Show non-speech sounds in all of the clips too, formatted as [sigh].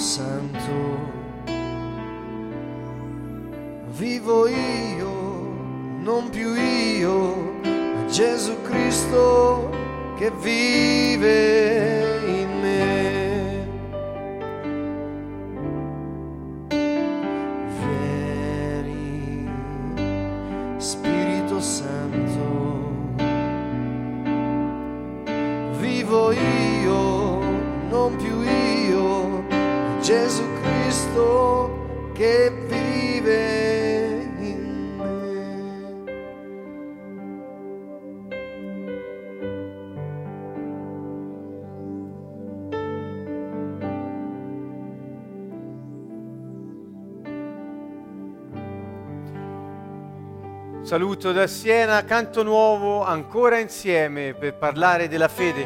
Santo. Vivo io, non più io, ma Gesù Cristo che vive Saluto da Siena, canto nuovo ancora insieme per parlare della fede.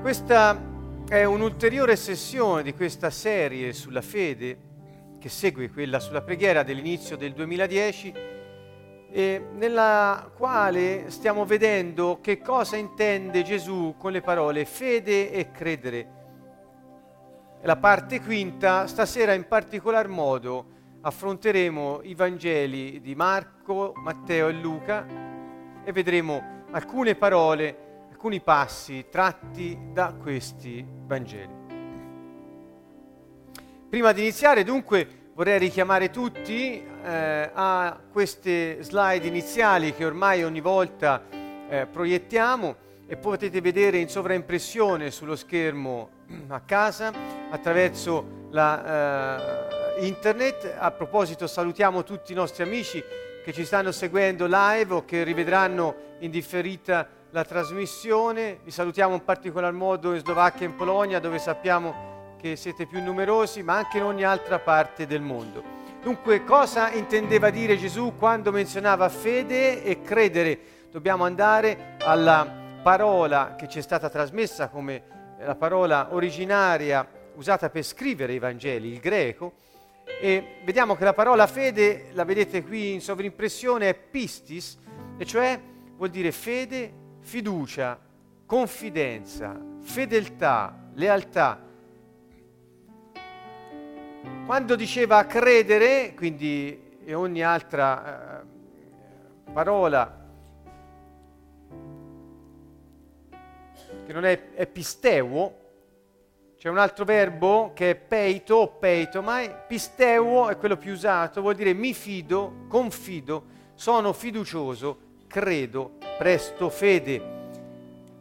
Questa è un'ulteriore sessione di questa serie sulla fede che segue quella sulla preghiera dell'inizio del 2010 e nella quale stiamo vedendo che cosa intende Gesù con le parole fede e credere. La parte quinta, stasera in particolar modo, affronteremo i Vangeli di Marco, Matteo e Luca e vedremo alcune parole, alcuni passi tratti da questi Vangeli. Prima di iniziare dunque vorrei richiamare tutti eh, a queste slide iniziali che ormai ogni volta eh, proiettiamo e potete vedere in sovraimpressione sullo schermo a casa attraverso la eh, internet. A proposito salutiamo tutti i nostri amici che ci stanno seguendo live o che rivedranno in differita la trasmissione. Vi salutiamo in particolar modo in Slovacchia e in Polonia dove sappiamo che siete più numerosi, ma anche in ogni altra parte del mondo. Dunque, cosa intendeva dire Gesù quando menzionava fede e credere? Dobbiamo andare alla parola che ci è stata trasmessa come la parola originaria usata per scrivere i Vangeli, il greco, e vediamo che la parola fede, la vedete qui in sovrimpressione, è pistis, e cioè vuol dire fede, fiducia, confidenza, fedeltà, lealtà. Quando diceva credere, quindi e ogni altra eh, parola che non è episteuo, c'è un altro verbo che è peito o peito, ma pisteuo è quello più usato, vuol dire mi fido, confido, sono fiducioso, credo, presto fede.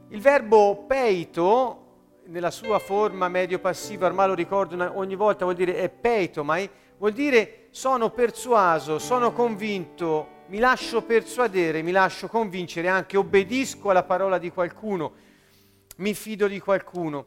Il verbo peito, nella sua forma medio-passiva, ormai lo ricordo ogni volta, vuol dire è peitomai, vuol dire sono persuaso, sono convinto, mi lascio persuadere, mi lascio convincere, anche obbedisco alla parola di qualcuno, mi fido di qualcuno.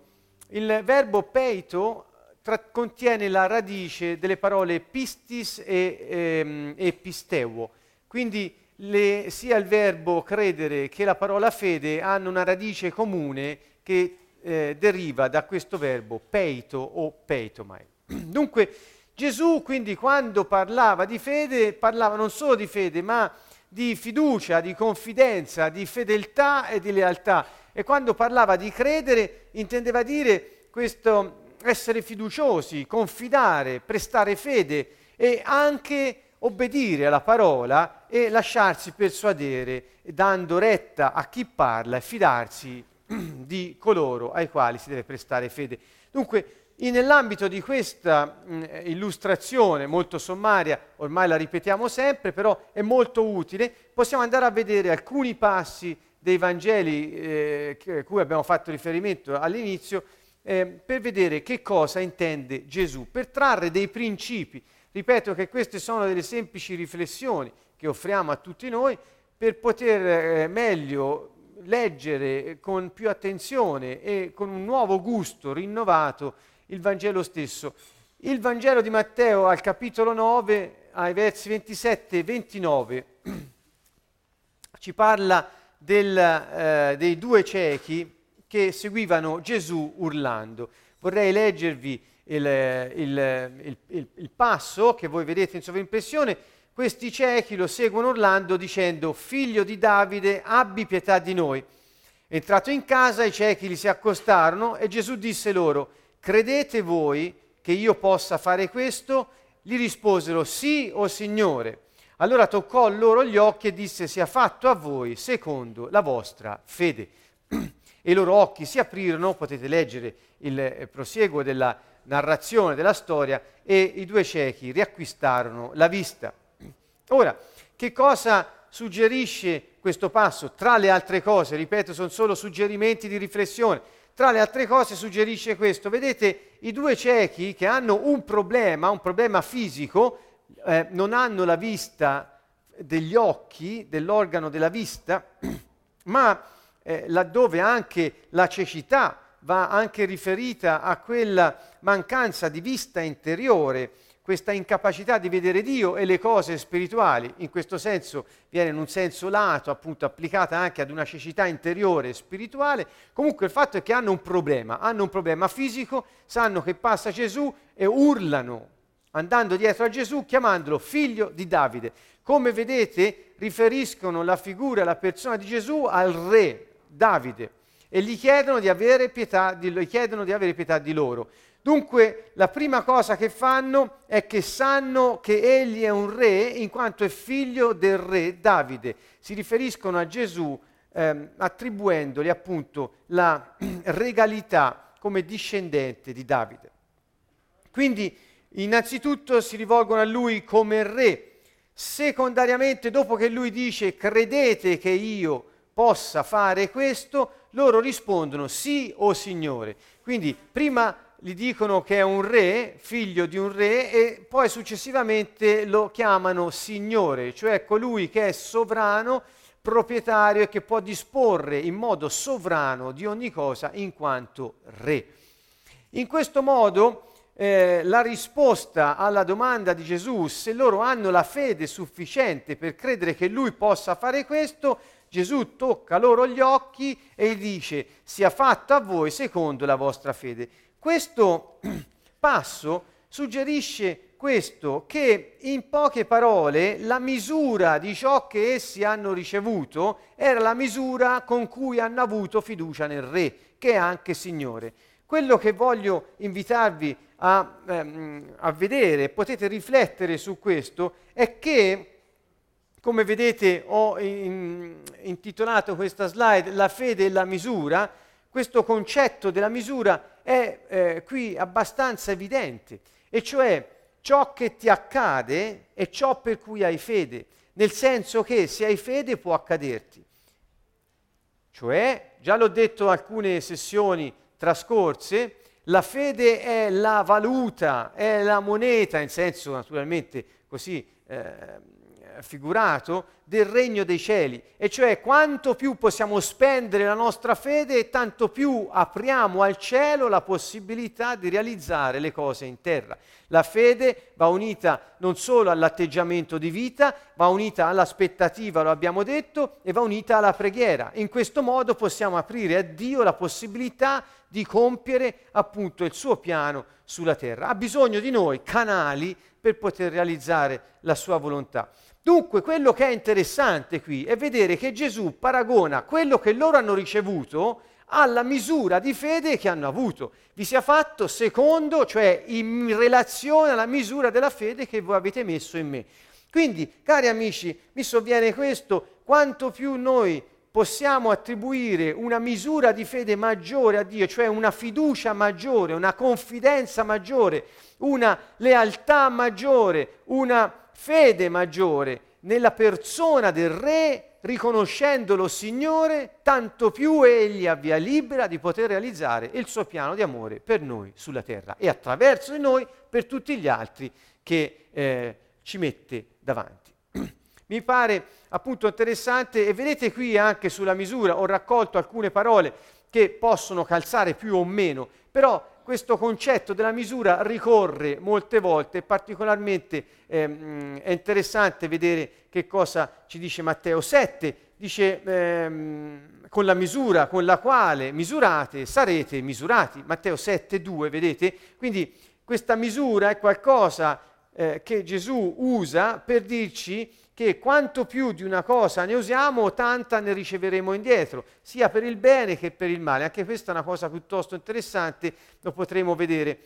Il verbo peito tra- contiene la radice delle parole pistis e, ehm, e pisteuo, quindi le- sia il verbo credere che la parola fede hanno una radice comune che eh, deriva da questo verbo peito o peitomai. [clears throat] Dunque Gesù quindi quando parlava di fede parlava non solo di fede ma di fiducia, di confidenza, di fedeltà e di lealtà e quando parlava di credere intendeva dire questo essere fiduciosi, confidare, prestare fede e anche obbedire alla parola e lasciarsi persuadere dando retta a chi parla e fidarsi [clears throat] di coloro ai quali si deve prestare fede. Dunque, nell'ambito di questa mh, illustrazione molto sommaria, ormai la ripetiamo sempre, però è molto utile, possiamo andare a vedere alcuni passi dei Vangeli eh, cui abbiamo fatto riferimento all'inizio, eh, per vedere che cosa intende Gesù, per trarre dei principi. Ripeto che queste sono delle semplici riflessioni che offriamo a tutti noi per poter eh, meglio leggere con più attenzione e con un nuovo gusto rinnovato il Vangelo stesso. Il Vangelo di Matteo al capitolo 9, ai versi 27 e 29, [clears throat] ci parla del, eh, dei due ciechi che seguivano Gesù urlando. Vorrei leggervi il, il- il- il- passo che voi vedete in sovrimpressione. Questi ciechi lo seguono urlando dicendo, figlio di Davide, abbi pietà di noi. Entrato in casa, i ciechi gli si accostarono e Gesù disse loro, credete voi che io possa fare questo? Gli risposero sì, o oh Signore. Allora toccò loro gli occhi e disse sia fatto a voi secondo la vostra fede. [clears throat] e i loro occhi si aprirono, potete leggere il eh, prosieguo della narrazione della storia, e i due ciechi riacquistarono la vista. [clears throat] Ora, che cosa suggerisce questo passo? Tra le altre cose, ripeto, sono solo suggerimenti di riflessione. Tra le altre cose suggerisce questo. Vedete, i due ciechi che hanno un problema, un problema fisico, eh, non hanno la vista degli occhi, dell'organo della vista, [clears throat] ma eh, laddove anche la cecità va anche riferita a quella mancanza di vista interiore, questa incapacità di vedere Dio e le cose spirituali, in questo senso viene in un senso lato, appunto applicata anche ad una cecità interiore e spirituale, comunque il fatto è che hanno un problema, hanno un problema fisico, sanno che passa Gesù e urlano andando dietro a Gesù chiamandolo figlio di Davide. Come vedete riferiscono la figura, la persona di Gesù al re Davide e gli chiedono di avere pietà di, di, avere pietà di loro. Dunque la prima cosa che fanno è che sanno che egli è un re in quanto è figlio del re Davide. Si riferiscono a Gesù ehm, attribuendogli appunto la [clears throat] regalità come discendente di Davide. Quindi innanzitutto si rivolgono a lui come re, secondariamente dopo che lui dice credete che io possa fare questo, loro rispondono sì o Signore. Quindi prima gli dicono che è un re, figlio di un re, e poi successivamente lo chiamano Signore, cioè colui che è sovrano, proprietario e che può disporre in modo sovrano di ogni cosa in quanto re. In questo modo eh, la risposta alla domanda di Gesù, se loro hanno la fede sufficiente per credere che lui possa fare questo, Gesù tocca loro gli occhi e dice sia fatto a voi secondo la vostra fede. Questo [clears throat] passo suggerisce questo, che in poche parole la misura di ciò che essi hanno ricevuto era la misura con cui hanno avuto fiducia nel Re, che è anche Signore. Quello che voglio invitarvi a, ehm, a vedere, potete riflettere su questo, è che come vedete ho in, intitolato questa slide La fede e la misura. Questo concetto della misura è eh, qui abbastanza evidente, e cioè ciò che ti accade è ciò per cui hai fede, nel senso che se hai fede può accaderti. Cioè, già l'ho detto alcune sessioni trascorse, la fede è la valuta, è la moneta, in senso naturalmente così eh, figurato del regno dei cieli, e cioè quanto più possiamo spendere la nostra fede, tanto più apriamo al cielo la possibilità di realizzare le cose in terra. La fede va unita non solo all'atteggiamento di vita, va unita all'aspettativa, lo abbiamo detto, e va unita alla preghiera. In questo modo possiamo aprire a Dio la possibilità di compiere appunto il suo piano sulla terra. Ha bisogno di noi canali per poter realizzare la sua volontà. Dunque, quello che è interessante qui è vedere che Gesù paragona quello che loro hanno ricevuto alla misura di fede che hanno avuto. Vi sia fatto secondo, cioè in relazione alla misura della fede che voi avete messo in me. Quindi, cari amici, mi sovviene questo, quanto più noi possiamo attribuire una misura di fede maggiore a Dio, cioè una fiducia maggiore, una confidenza maggiore, una lealtà maggiore, una fede maggiore nella persona del Re, riconoscendolo Signore, tanto più Egli ha via libera di poter realizzare il suo piano di amore per noi sulla terra e attraverso di noi per tutti gli altri che eh, ci mette davanti. [clears throat] Mi pare appunto interessante e vedete qui anche sulla misura ho raccolto alcune parole che possono calzare più o meno, però questo concetto della misura ricorre molte volte, particolarmente ehm, è interessante vedere che cosa ci dice Matteo 7, dice ehm, con la misura con la quale misurate sarete misurati, Matteo 7, 2, vedete? Quindi questa misura è qualcosa eh, che Gesù usa per dirci che quanto più di una cosa ne usiamo, tanta ne riceveremo indietro, sia per il bene che per il male. Anche questa è una cosa piuttosto interessante, lo potremo vedere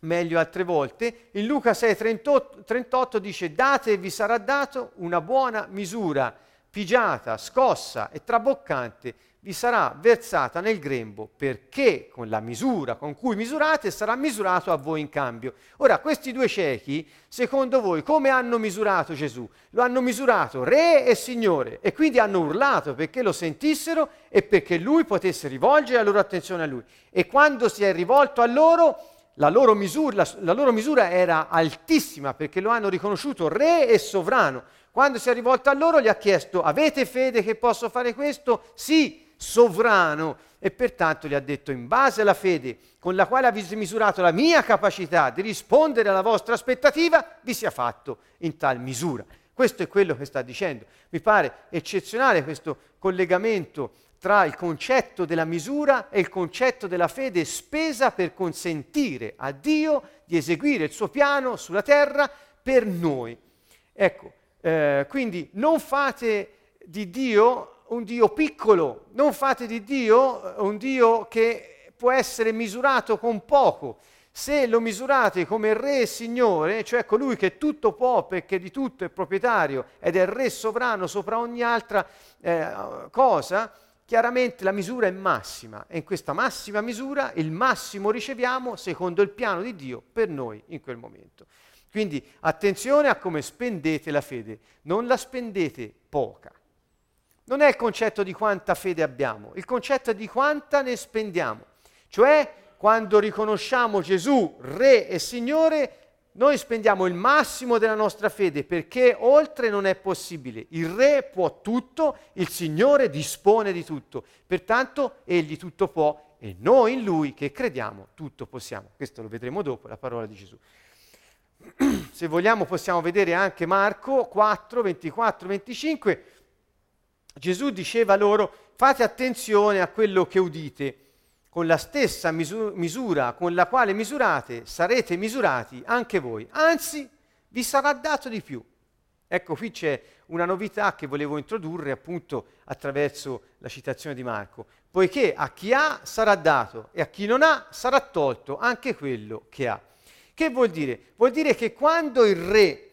meglio altre volte. In Luca 6, 38, 38 dice date e vi sarà dato una buona misura, pigiata, scossa e traboccante, vi sarà versata nel grembo, perché con la misura con cui misurate sarà misurato a voi in cambio. Ora, questi due ciechi, secondo voi, come hanno misurato Gesù? Lo hanno misurato Re e Signore e quindi hanno urlato perché lo sentissero e perché lui potesse rivolgere la loro attenzione a lui. E quando si è rivolto a loro, la loro, misura, la, la loro misura era altissima perché lo hanno riconosciuto Re e Sovrano. Quando si è rivolto a loro gli ha chiesto, avete fede che posso fare questo? Sì, sovrano e pertanto gli ha detto in base alla fede con la quale avete misurato la mia capacità di rispondere alla vostra aspettativa, vi sia fatto in tal misura. Questo è quello che sta dicendo. Mi pare eccezionale questo collegamento tra il concetto della misura e il concetto della fede spesa per consentire a Dio di eseguire il suo piano sulla terra per noi. Ecco, eh, quindi non fate di Dio un Dio piccolo, non fate di Dio eh, un Dio che può essere misurato con poco. Se lo misurate come Re e Signore, cioè colui che tutto può perché di tutto è proprietario ed è Re sovrano sopra ogni altra eh, cosa, chiaramente la misura è massima e in questa massima misura il massimo riceviamo secondo il piano di Dio per noi in quel momento. Quindi attenzione a come spendete la fede, non la spendete poca. Non è il concetto di quanta fede abbiamo, il concetto è di quanta ne spendiamo. Cioè, quando riconosciamo Gesù Re e Signore, noi spendiamo il massimo della nostra fede perché oltre non è possibile. Il Re può tutto, il Signore dispone di tutto. Pertanto Egli tutto può e noi in Lui che crediamo tutto possiamo. Questo lo vedremo dopo, la parola di Gesù. [clears throat] Se vogliamo possiamo vedere anche Marco 4, 24, 25 Gesù diceva loro fate attenzione a quello che udite, con la stessa misura con la quale misurate sarete misurati anche voi, anzi vi sarà dato di più. Ecco, qui c'è una novità che volevo introdurre appunto attraverso la citazione di Marco, poiché a chi ha sarà dato e a chi non ha sarà tolto anche quello che ha. Che vuol dire? Vuol dire che quando il re,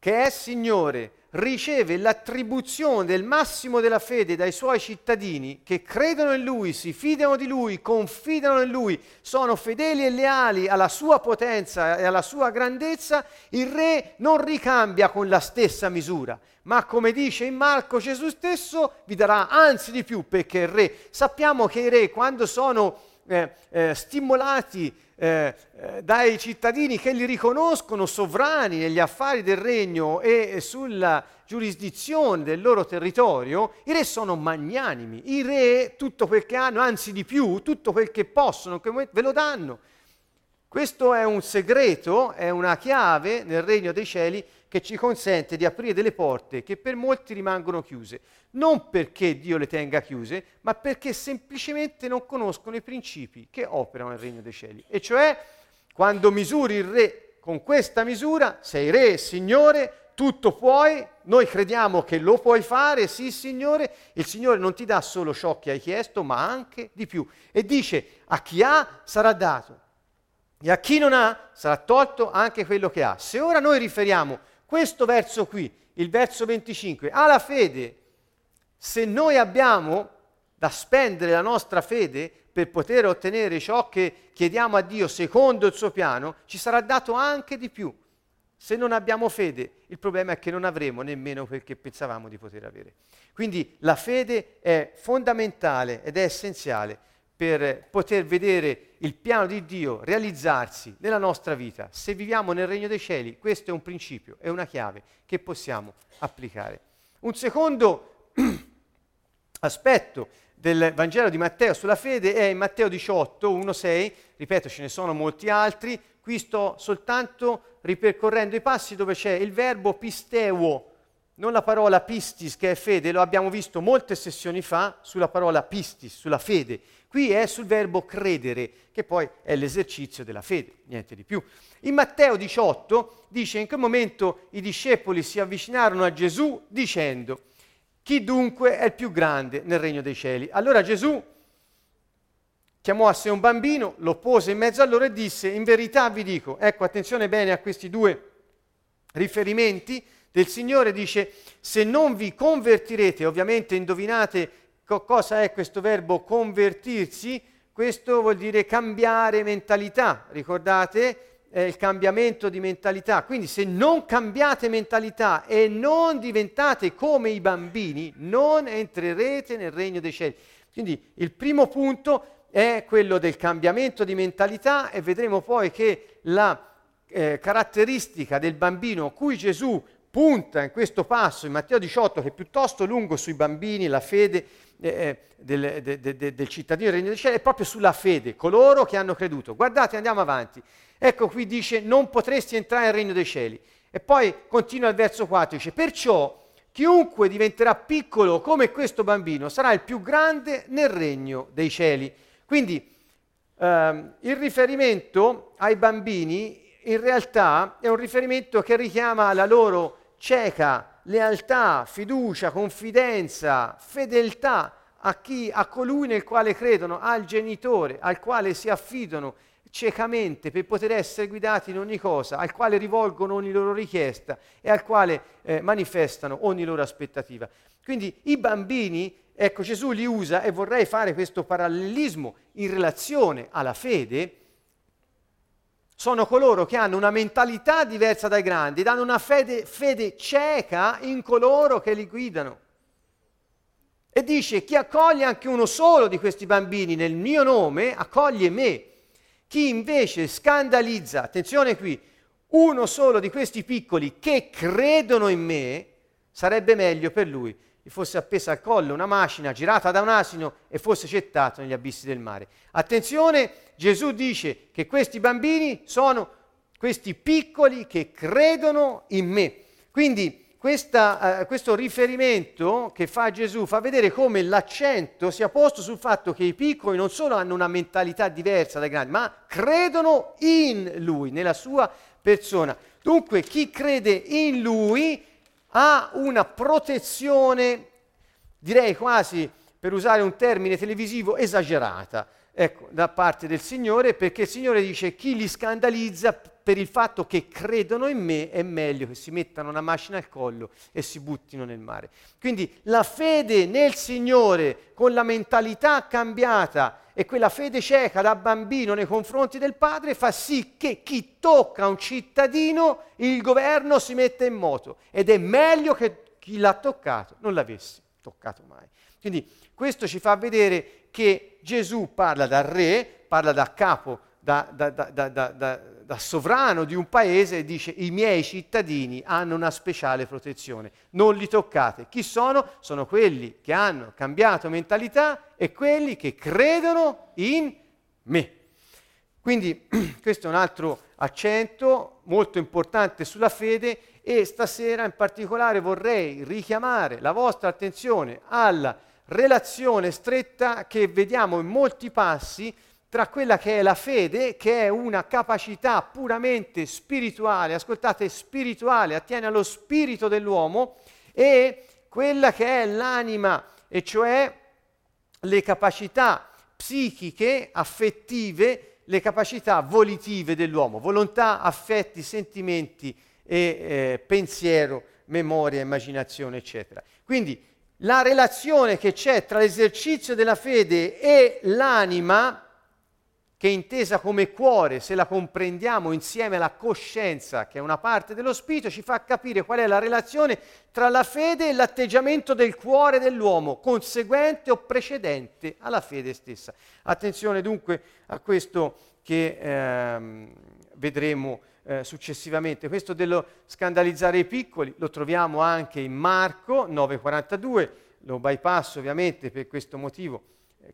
che è Signore, riceve l'attribuzione del massimo della fede dai suoi cittadini che credono in Lui, si fidano di Lui, confidano in Lui, sono fedeli e leali alla sua potenza e alla sua grandezza, il Re non ricambia con la stessa misura, ma come dice in Marco Gesù stesso vi darà anzi di più perché il Re, sappiamo che i Re quando sono eh, eh, stimolati eh, eh, dai cittadini che li riconoscono sovrani negli affari del regno e sulla giurisdizione del loro territorio, i re sono magnanimi, i re tutto quel che hanno, anzi di più, tutto quel che possono, ve lo danno. Questo è un segreto, è una chiave nel regno dei cieli che ci consente di aprire delle porte che per molti rimangono chiuse, non perché Dio le tenga chiuse, ma perché semplicemente non conoscono i principi che operano nel regno dei cieli. E cioè, quando misuri il re con questa misura, sei re, Signore, tutto puoi, noi crediamo che lo puoi fare, sì Signore, il Signore non ti dà solo ciò che hai chiesto, ma anche di più. E dice, a chi ha sarà dato, e a chi non ha sarà tolto anche quello che ha. Se ora noi riferiamo questo verso qui, il verso 25, alla fede, se noi abbiamo da spendere la nostra fede per poter ottenere ciò che chiediamo a Dio secondo il suo piano, ci sarà dato anche di più. Se non abbiamo fede, il problema è che non avremo nemmeno quel che pensavamo di poter avere. Quindi la fede è fondamentale ed è essenziale per poter vedere il piano di Dio realizzarsi nella nostra vita. Se viviamo nel regno dei cieli, questo è un principio, è una chiave che possiamo applicare. Un secondo [clears throat] aspetto del Vangelo di Matteo sulla fede è in Matteo 18, 1, 6, ripeto ce ne sono molti altri, qui sto soltanto ripercorrendo i passi dove c'è il verbo pisteuo, non la parola pistis che è fede, lo abbiamo visto molte sessioni fa sulla parola pistis, sulla fede. Qui è sul verbo credere, che poi è l'esercizio della fede, niente di più. In Matteo 18 dice in che momento i discepoli si avvicinarono a Gesù dicendo chi dunque è il più grande nel regno dei cieli? Allora Gesù chiamò a sé un bambino, lo pose in mezzo a loro e disse, in verità vi dico, ecco attenzione bene a questi due riferimenti del Signore, dice, se non vi convertirete, ovviamente indovinate co- cosa è questo verbo convertirsi, questo vuol dire cambiare mentalità, ricordate? È il cambiamento di mentalità. Quindi se non cambiate mentalità e non diventate come i bambini, non entrerete nel regno dei cieli. Quindi il primo punto è quello del cambiamento di mentalità e vedremo poi che la eh, caratteristica del bambino cui Gesù punta in questo passo in Matteo 18, che è piuttosto lungo sui bambini, la fede eh, eh del, de, de, de, del, cittadino del Regno dei Cieli, è proprio sulla fede, coloro che hanno creduto. Guardate, andiamo avanti. Ecco qui dice, non potresti entrare nel Regno dei Cieli. E poi continua il verso 4, dice, perciò chiunque diventerà piccolo come questo bambino sarà il più grande nel Regno dei Cieli. Quindi ehm, il riferimento ai bambini in realtà è un riferimento che richiama la loro cieca lealtà, fiducia, confidenza, fedeltà a chi, a colui nel quale credono, al genitore, al quale si affidano ciecamente per poter essere guidati in ogni cosa, al quale rivolgono ogni loro richiesta e al quale eh, manifestano ogni loro aspettativa. Quindi i bambini Ecco, Gesù li usa e vorrei fare questo parallelismo in relazione alla fede. Sono coloro che hanno una mentalità diversa dai grandi, danno una fede, fede cieca in coloro che li guidano. E dice, chi accoglie anche uno solo di questi bambini nel mio nome, accoglie me. Chi invece scandalizza, attenzione qui, uno solo di questi piccoli che credono in me, sarebbe meglio per lui gli fosse appesa al collo una macina girata da un asino e fosse gettato negli abissi del mare. Attenzione, Gesù dice che questi bambini sono questi piccoli che credono in me. Quindi questa, uh, questo riferimento che fa Gesù fa vedere come l'accento sia posto sul fatto che i piccoli non solo hanno una mentalità diversa dai grandi, ma credono in Lui, nella sua persona. Dunque chi crede in Lui ha una protezione, direi quasi per usare un termine televisivo, esagerata ecco, da parte del Signore, perché il Signore dice chi li scandalizza per il fatto che credono in me è meglio che si mettano una macina al collo e si buttino nel mare. Quindi la fede nel Signore con la mentalità cambiata e quella fede cieca da bambino nei confronti del padre fa sì che chi tocca un cittadino il governo si mette in moto ed è meglio che chi l'ha toccato non l'avesse toccato mai. Quindi questo ci fa vedere che Gesù parla da re, parla da capo, da, da, da, da, sovrano di un paese dice i miei cittadini hanno una speciale protezione, non li toccate. Chi sono? Sono quelli che hanno cambiato mentalità e quelli che credono in me. Quindi [clears throat] questo è un altro accento molto importante sulla fede e stasera in particolare vorrei richiamare la vostra attenzione alla relazione stretta che vediamo in molti passi tra quella che è la fede, che è una capacità puramente spirituale, ascoltate, spirituale, attiene allo spirito dell'uomo, e quella che è l'anima, e cioè le capacità psichiche, affettive, le capacità volitive dell'uomo, volontà, affetti, sentimenti e eh, pensiero, memoria, immaginazione, eccetera. Quindi la relazione che c'è tra l'esercizio della fede e l'anima, che è intesa come cuore, se la comprendiamo insieme alla coscienza, che è una parte dello spirito, ci fa capire qual è la relazione tra la fede e l'atteggiamento del cuore dell'uomo, conseguente o precedente alla fede stessa. Attenzione dunque a questo che ehm, vedremo eh, successivamente. Questo dello scandalizzare i piccoli lo troviamo anche in Marco 9:42, lo bypasso ovviamente per questo motivo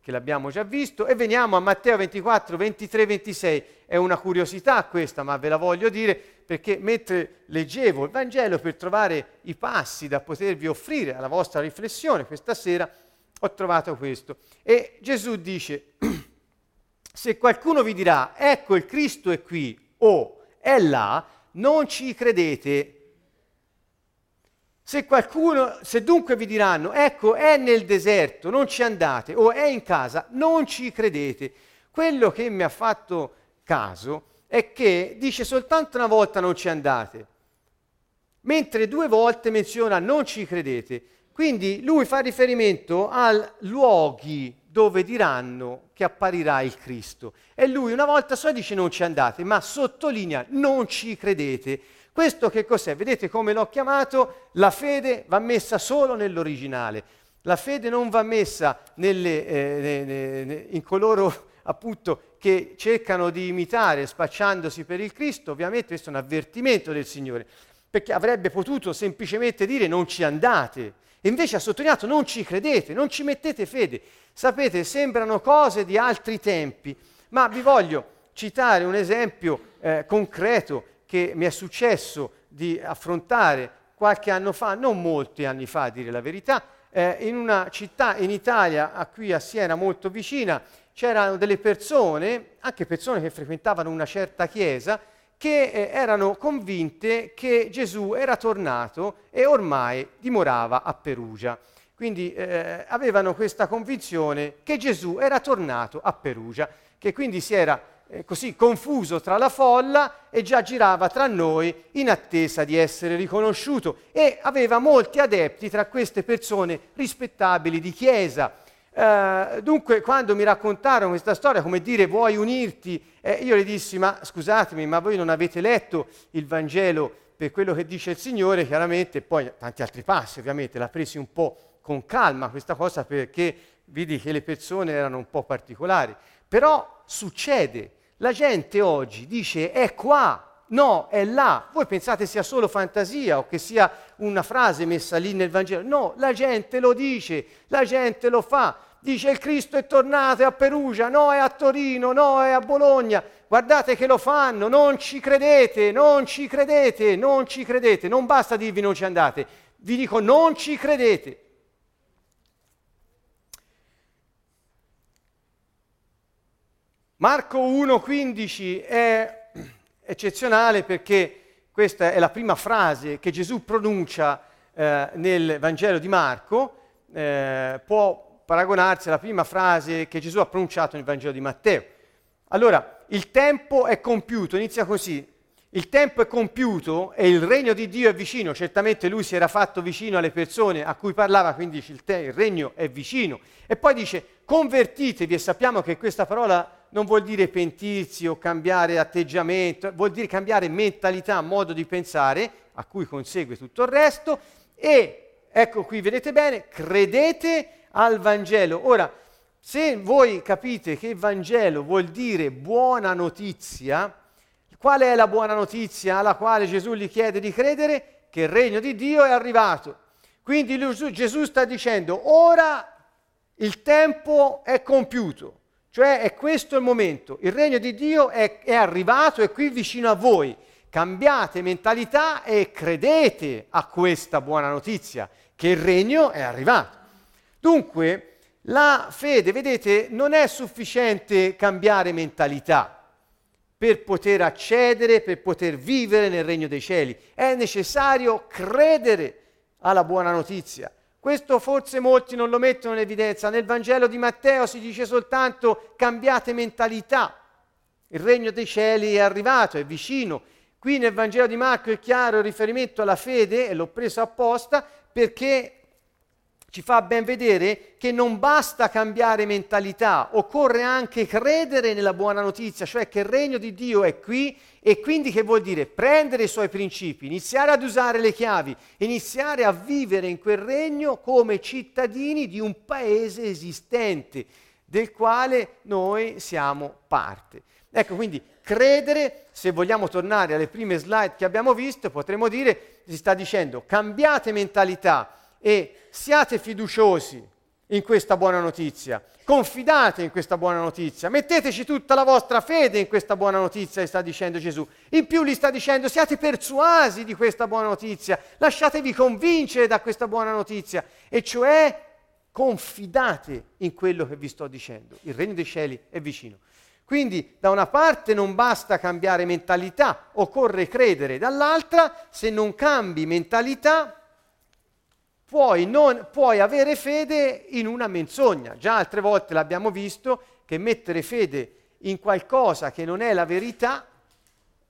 che l'abbiamo già visto, e veniamo a Matteo 24, 23, 26. È una curiosità questa, ma ve la voglio dire perché mentre leggevo il Vangelo per trovare i passi da potervi offrire alla vostra riflessione questa sera, ho trovato questo. E Gesù dice, [clears throat] se qualcuno vi dirà, ecco il Cristo è qui, o è là, non ci credete. Se qualcuno, se dunque vi diranno, ecco, è nel deserto, non ci andate, o è in casa, non ci credete. quello che mi ha fatto caso è che dice soltanto una volta non ci andate, mentre due volte menziona non ci credete. Quindi lui fa riferimento a luoghi dove diranno che apparirà il Cristo. E lui una volta sola dice non ci andate, ma sottolinea non ci credete. Questo che cos'è? Vedete come l'ho chiamato? La fede va messa solo nell'originale. La fede non va messa nelle, eh, ne, ne, in coloro [laughs] appunto che cercano di imitare spacciandosi per il Cristo. Ovviamente questo è un avvertimento del Signore, perché avrebbe potuto semplicemente dire non ci andate. E invece ha sottolineato non ci credete, non ci mettete fede. Sapete, sembrano cose di altri tempi, ma vi voglio citare un esempio eh, concreto che mi è successo di affrontare qualche anno fa, non molti anni fa a dire la verità, eh, in una città in Italia, a qui a Siena molto vicina, c'erano delle persone, anche persone che frequentavano una certa chiesa, che eh, erano convinte che Gesù era tornato e ormai dimorava a Perugia. Quindi eh, avevano questa convinzione che Gesù era tornato a Perugia, che quindi si era eh, così confuso tra la folla e già girava tra noi in attesa di essere riconosciuto e aveva molti adepti tra queste persone rispettabili di chiesa. Uh, dunque, quando mi raccontarono questa storia, come dire vuoi unirti, eh, io le dissi: Ma scusatemi, ma voi non avete letto il Vangelo per quello che dice il Signore? Chiaramente, poi tanti altri passi, ovviamente, l'ha presi un po' con calma questa cosa perché vidi che le persone erano un po' particolari. Però succede, la gente oggi dice è qua, no, è là. Voi pensate sia solo fantasia o che sia una frase messa lì nel Vangelo? No, la gente lo dice, la gente lo fa. Dice il Cristo è tornato è a Perugia, no è a Torino, no è a Bologna. Guardate che lo fanno, non ci credete, non ci credete, non ci credete. Non basta dirvi non ci andate, vi dico non ci credete. Marco 1,15 è eccezionale perché questa è la prima frase che Gesù pronuncia eh, nel Vangelo di Marco, eh, può paragonarsi alla prima frase che Gesù ha pronunciato nel Vangelo di Matteo. Allora, il tempo è compiuto, inizia così, il tempo è compiuto e il regno di Dio è vicino. Certamente lui si era fatto vicino alle persone a cui parlava, quindi il, te- il regno è vicino. E poi dice, convertitevi e sappiamo che questa parola non vuol dire pentirsi o cambiare atteggiamento, vuol dire cambiare mentalità, modo di pensare, a cui consegue tutto il resto, e ecco qui vedete bene, credete al Vangelo. Ora, se voi capite che Vangelo vuol dire buona notizia, qual è la buona notizia alla quale Gesù gli chiede di credere? Che il regno di Dio è arrivato. Quindi Gesù sta dicendo, ora il tempo è compiuto. Cioè è questo il momento, il regno di Dio è, è arrivato, è qui vicino a voi. Cambiate mentalità e credete a questa buona notizia, che il regno è arrivato. Dunque, la fede, vedete, non è sufficiente cambiare mentalità per poter accedere, per poter vivere nel regno dei cieli. È necessario credere alla buona notizia. Questo forse molti non lo mettono in evidenza. Nel Vangelo di Matteo si dice soltanto cambiate mentalità. Il regno dei cieli è arrivato, è vicino. Qui nel Vangelo di Marco è chiaro il riferimento alla fede, e l'ho preso apposta, perché ci fa ben vedere che non basta cambiare mentalità, occorre anche credere nella buona notizia, cioè che il regno di Dio è qui e quindi che vuol dire prendere i suoi principi, iniziare ad usare le chiavi, iniziare a vivere in quel regno come cittadini di un paese esistente, del quale noi siamo parte. Ecco, quindi credere, se vogliamo tornare alle prime slide che abbiamo visto, potremmo dire, si sta dicendo cambiate mentalità, e siate fiduciosi in questa buona notizia, confidate in questa buona notizia, metteteci tutta la vostra fede in questa buona notizia, sta dicendo Gesù. In più gli sta dicendo siate persuasi di questa buona notizia, lasciatevi convincere da questa buona notizia, e cioè confidate in quello che vi sto dicendo. Il regno dei cieli è vicino. Quindi da una parte non basta cambiare mentalità, occorre credere, dall'altra se non cambi mentalità puoi, non, puoi avere fede in una menzogna. Già altre volte l'abbiamo visto che mettere fede in qualcosa che non è la verità,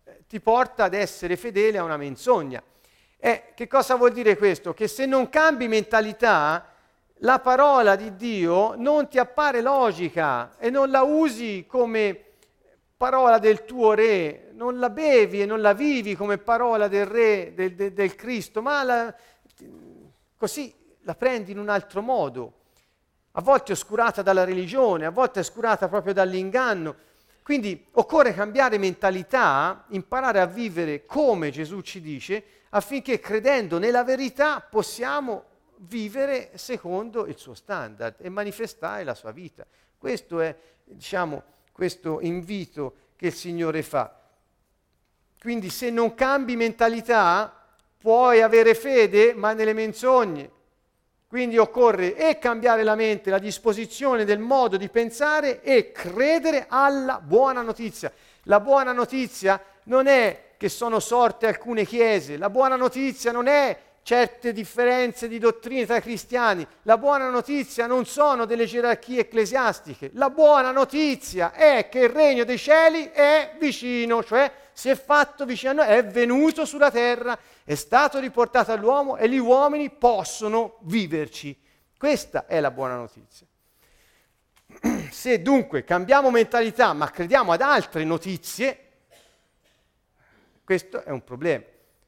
eh, ti porta ad essere fedele a una menzogna. E che cosa vuol dire questo? Che se non cambi mentalità, la parola di Dio non ti appare logica e non la usi come parola del tuo re, non la bevi e non la vivi come parola del re, del, del, del Cristo, ma la, così la prendi in un altro modo. A volte oscurata dalla religione, a volte oscurata proprio dall'inganno. Quindi occorre cambiare mentalità, imparare a vivere come Gesù ci dice, affinché credendo nella verità possiamo vivere secondo il suo standard e manifestare la sua vita. Questo è, diciamo, questo invito che il Signore fa. Quindi se non cambi mentalità, puoi avere fede, ma nelle menzogne. Quindi occorre e cambiare la mente, la disposizione del modo di pensare e credere alla buona notizia. La buona notizia non è che sono sorte alcune chiese, la buona notizia non è certe differenze di dottrine tra cristiani. La buona notizia non sono delle gerarchie ecclesiastiche, la buona notizia è che il regno dei cieli è vicino, cioè si è fatto vicino è venuto sulla terra, è stato riportato all'uomo e gli uomini possono viverci. Questa è la buona notizia. [clears throat] Se dunque cambiamo mentalità ma crediamo ad altre notizie, questo è un problema.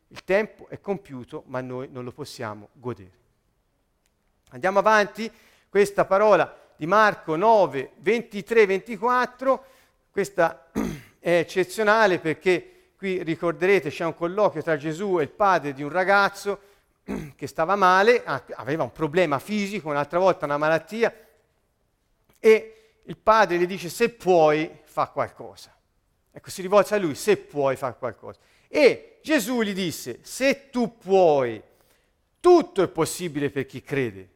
Il tempo è compiuto, ma noi non lo possiamo godere. Andiamo avanti, questa parola di Marco 9, 23, 24, questa [clears throat] è eccezionale perché qui ricorderete c'è un colloquio tra Gesù e il padre di un ragazzo [clears throat] che stava male, aveva un problema fisico, un'altra volta una malattia, e il padre gli dice se puoi fa qualcosa. Ecco, si rivolge a lui, se puoi fa qualcosa. E Gesù gli disse, se tu puoi, tutto è possibile per chi crede.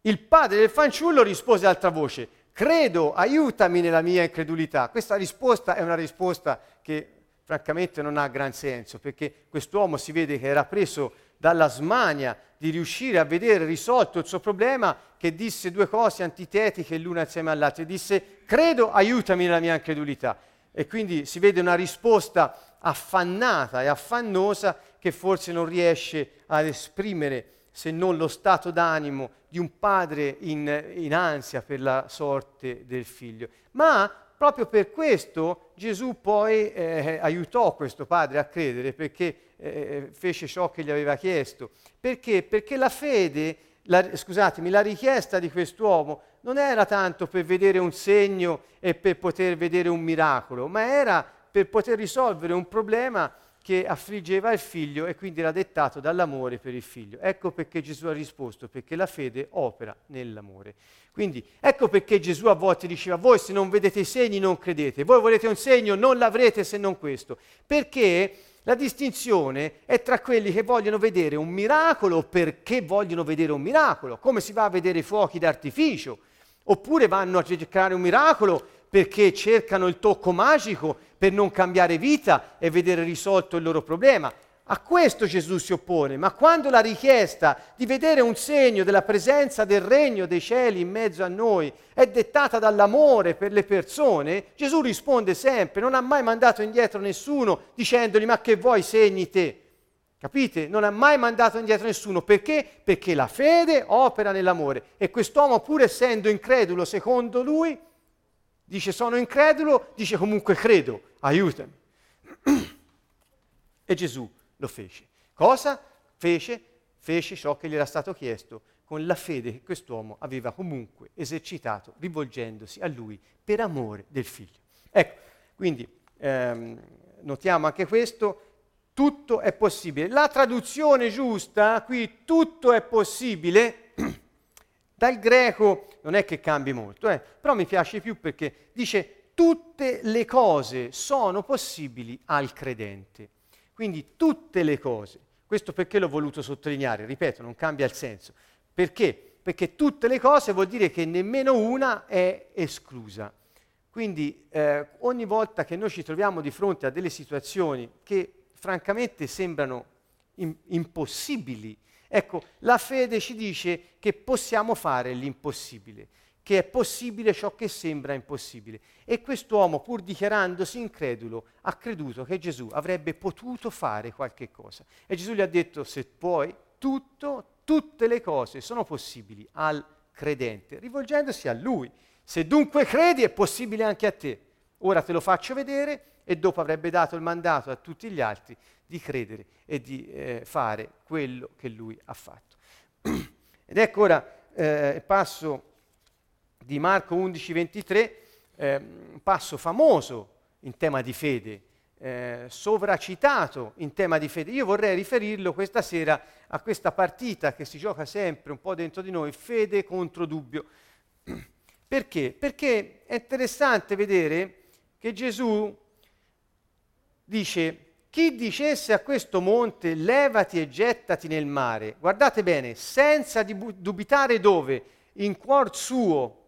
Il padre del fanciullo rispose altra voce, credo, aiutami nella mia incredulità. Questa risposta è una risposta che francamente non ha gran senso, perché quest'uomo si vede che era preso dalla smania di riuscire a vedere risolto il suo problema, che disse due cose antitetiche l'una insieme all'altra. Disse, credo, aiutami nella mia incredulità. E quindi si vede una risposta affannata e affannosa che forse non riesce ad esprimere se non lo stato d'animo di un padre in, in ansia per la sorte del figlio. Ma proprio per questo Gesù poi eh, aiutò questo padre a credere perché eh, fece ciò che gli aveva chiesto. Perché? Perché la fede, la, scusatemi, la richiesta di quest'uomo non era tanto per vedere un segno e per poter vedere un miracolo, ma era per poter risolvere un problema che affliggeva il figlio e quindi era dettato dall'amore per il figlio. Ecco perché Gesù ha risposto, perché la fede opera nell'amore. Quindi ecco perché Gesù a volte diceva, voi se non vedete i segni non credete, voi volete un segno, non l'avrete se non questo. Perché la distinzione è tra quelli che vogliono vedere un miracolo perché vogliono vedere un miracolo, come si va a vedere i fuochi d'artificio, oppure vanno a cercare un miracolo perché cercano il tocco magico per non cambiare vita e vedere risolto il loro problema. A questo Gesù si oppone, ma quando la richiesta di vedere un segno della presenza del regno dei cieli in mezzo a noi è dettata dall'amore per le persone, Gesù risponde sempre, non ha mai mandato indietro nessuno dicendogli ma che vuoi segni te. Capite? Non ha mai mandato indietro nessuno. Perché? Perché la fede opera nell'amore. E quest'uomo, pur essendo incredulo secondo lui, Dice sono incredulo, dice comunque credo, aiutami. [clears throat] e Gesù lo fece. Cosa fece? Fece ciò che gli era stato chiesto con la fede che quest'uomo aveva comunque esercitato rivolgendosi a lui per amore del figlio. Ecco, quindi ehm, notiamo anche questo, tutto è possibile. La traduzione giusta, qui tutto è possibile, [clears throat] dal greco non è che cambi molto, eh, però mi piace più perché dice tutte le cose sono possibili al credente. Quindi tutte le cose. Questo perché l'ho voluto sottolineare, ripeto, non cambia il senso. Perché? Perché tutte le cose vuol dire che nemmeno una è esclusa. Quindi eh, ogni volta che noi ci troviamo di fronte a delle situazioni che francamente sembrano in- impossibili Ecco, la fede ci dice che possiamo fare l'impossibile, che è possibile ciò che sembra impossibile. E quest'uomo, pur dichiarandosi incredulo, ha creduto che Gesù avrebbe potuto fare qualche cosa. E Gesù gli ha detto, se puoi, tutto, tutte le cose sono possibili al credente, rivolgendosi a lui. Se dunque credi è possibile anche a te. Ora te lo faccio vedere e dopo avrebbe dato il mandato a tutti gli altri di credere e di eh, fare quello che lui ha fatto. [clears throat] Ed ecco ora eh, passo di Marco 11, 23, eh, un passo famoso in tema di fede, eh, sovracitato in tema di fede. Io vorrei riferirlo questa sera a questa partita che si gioca sempre un po' dentro di noi, fede contro dubbio. [clears throat] Perché? Perché è interessante vedere che Gesù dice chi dicesse a questo monte levati e gettati nel mare, guardate bene, senza dubitare dove, in cuor suo,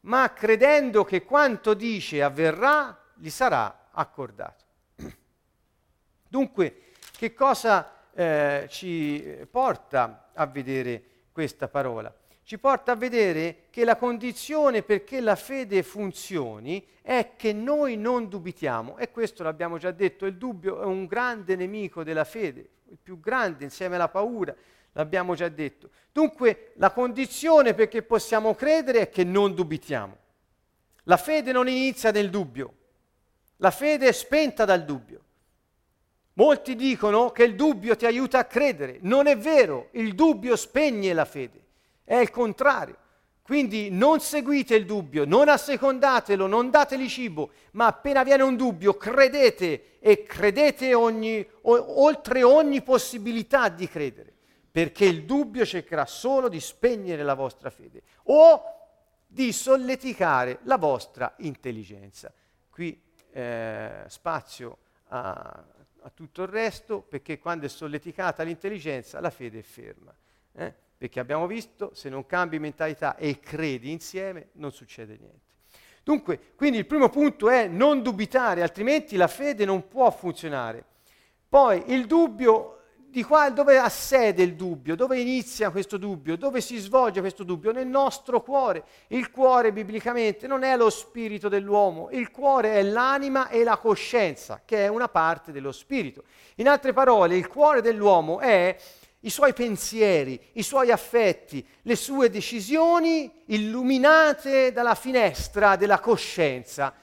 ma credendo che quanto dice avverrà, gli sarà accordato. [clears throat] Dunque, che cosa eh, ci porta a vedere questa parola? Ci porta a vedere che la condizione perché la fede funzioni è che noi non dubitiamo. E questo l'abbiamo già detto, il dubbio è un grande nemico della fede, il più grande insieme alla paura l'abbiamo già detto. Dunque la condizione perché possiamo credere è che non dubitiamo. La fede non inizia nel dubbio, la fede è spenta dal dubbio. Molti dicono che il dubbio ti aiuta a credere, non è vero, il dubbio spegne la fede, è il contrario. Quindi non seguite il dubbio, non assecondatelo, non dateli cibo, ma appena viene un dubbio credete e credete ogni, o, oltre ogni possibilità di credere perché il dubbio cercherà solo di spegnere la vostra fede o di solleticare la vostra intelligenza. Qui eh, spazio a, a, tutto il resto, perché quando è solleticata l'intelligenza la fede è ferma. Eh? Perché abbiamo visto, se non cambi mentalità e credi insieme, non succede niente. Dunque, quindi il primo punto è non dubitare, altrimenti la fede non può funzionare. Poi il dubbio di qua dove ha sede il dubbio, dove inizia questo dubbio, dove si svolge questo dubbio? Nel nostro cuore. Il cuore biblicamente non è lo spirito dell'uomo, il cuore è l'anima e la coscienza, che è una parte dello spirito. In altre parole, il cuore dell'uomo è i suoi pensieri, i suoi affetti, le sue decisioni illuminate dalla finestra della coscienza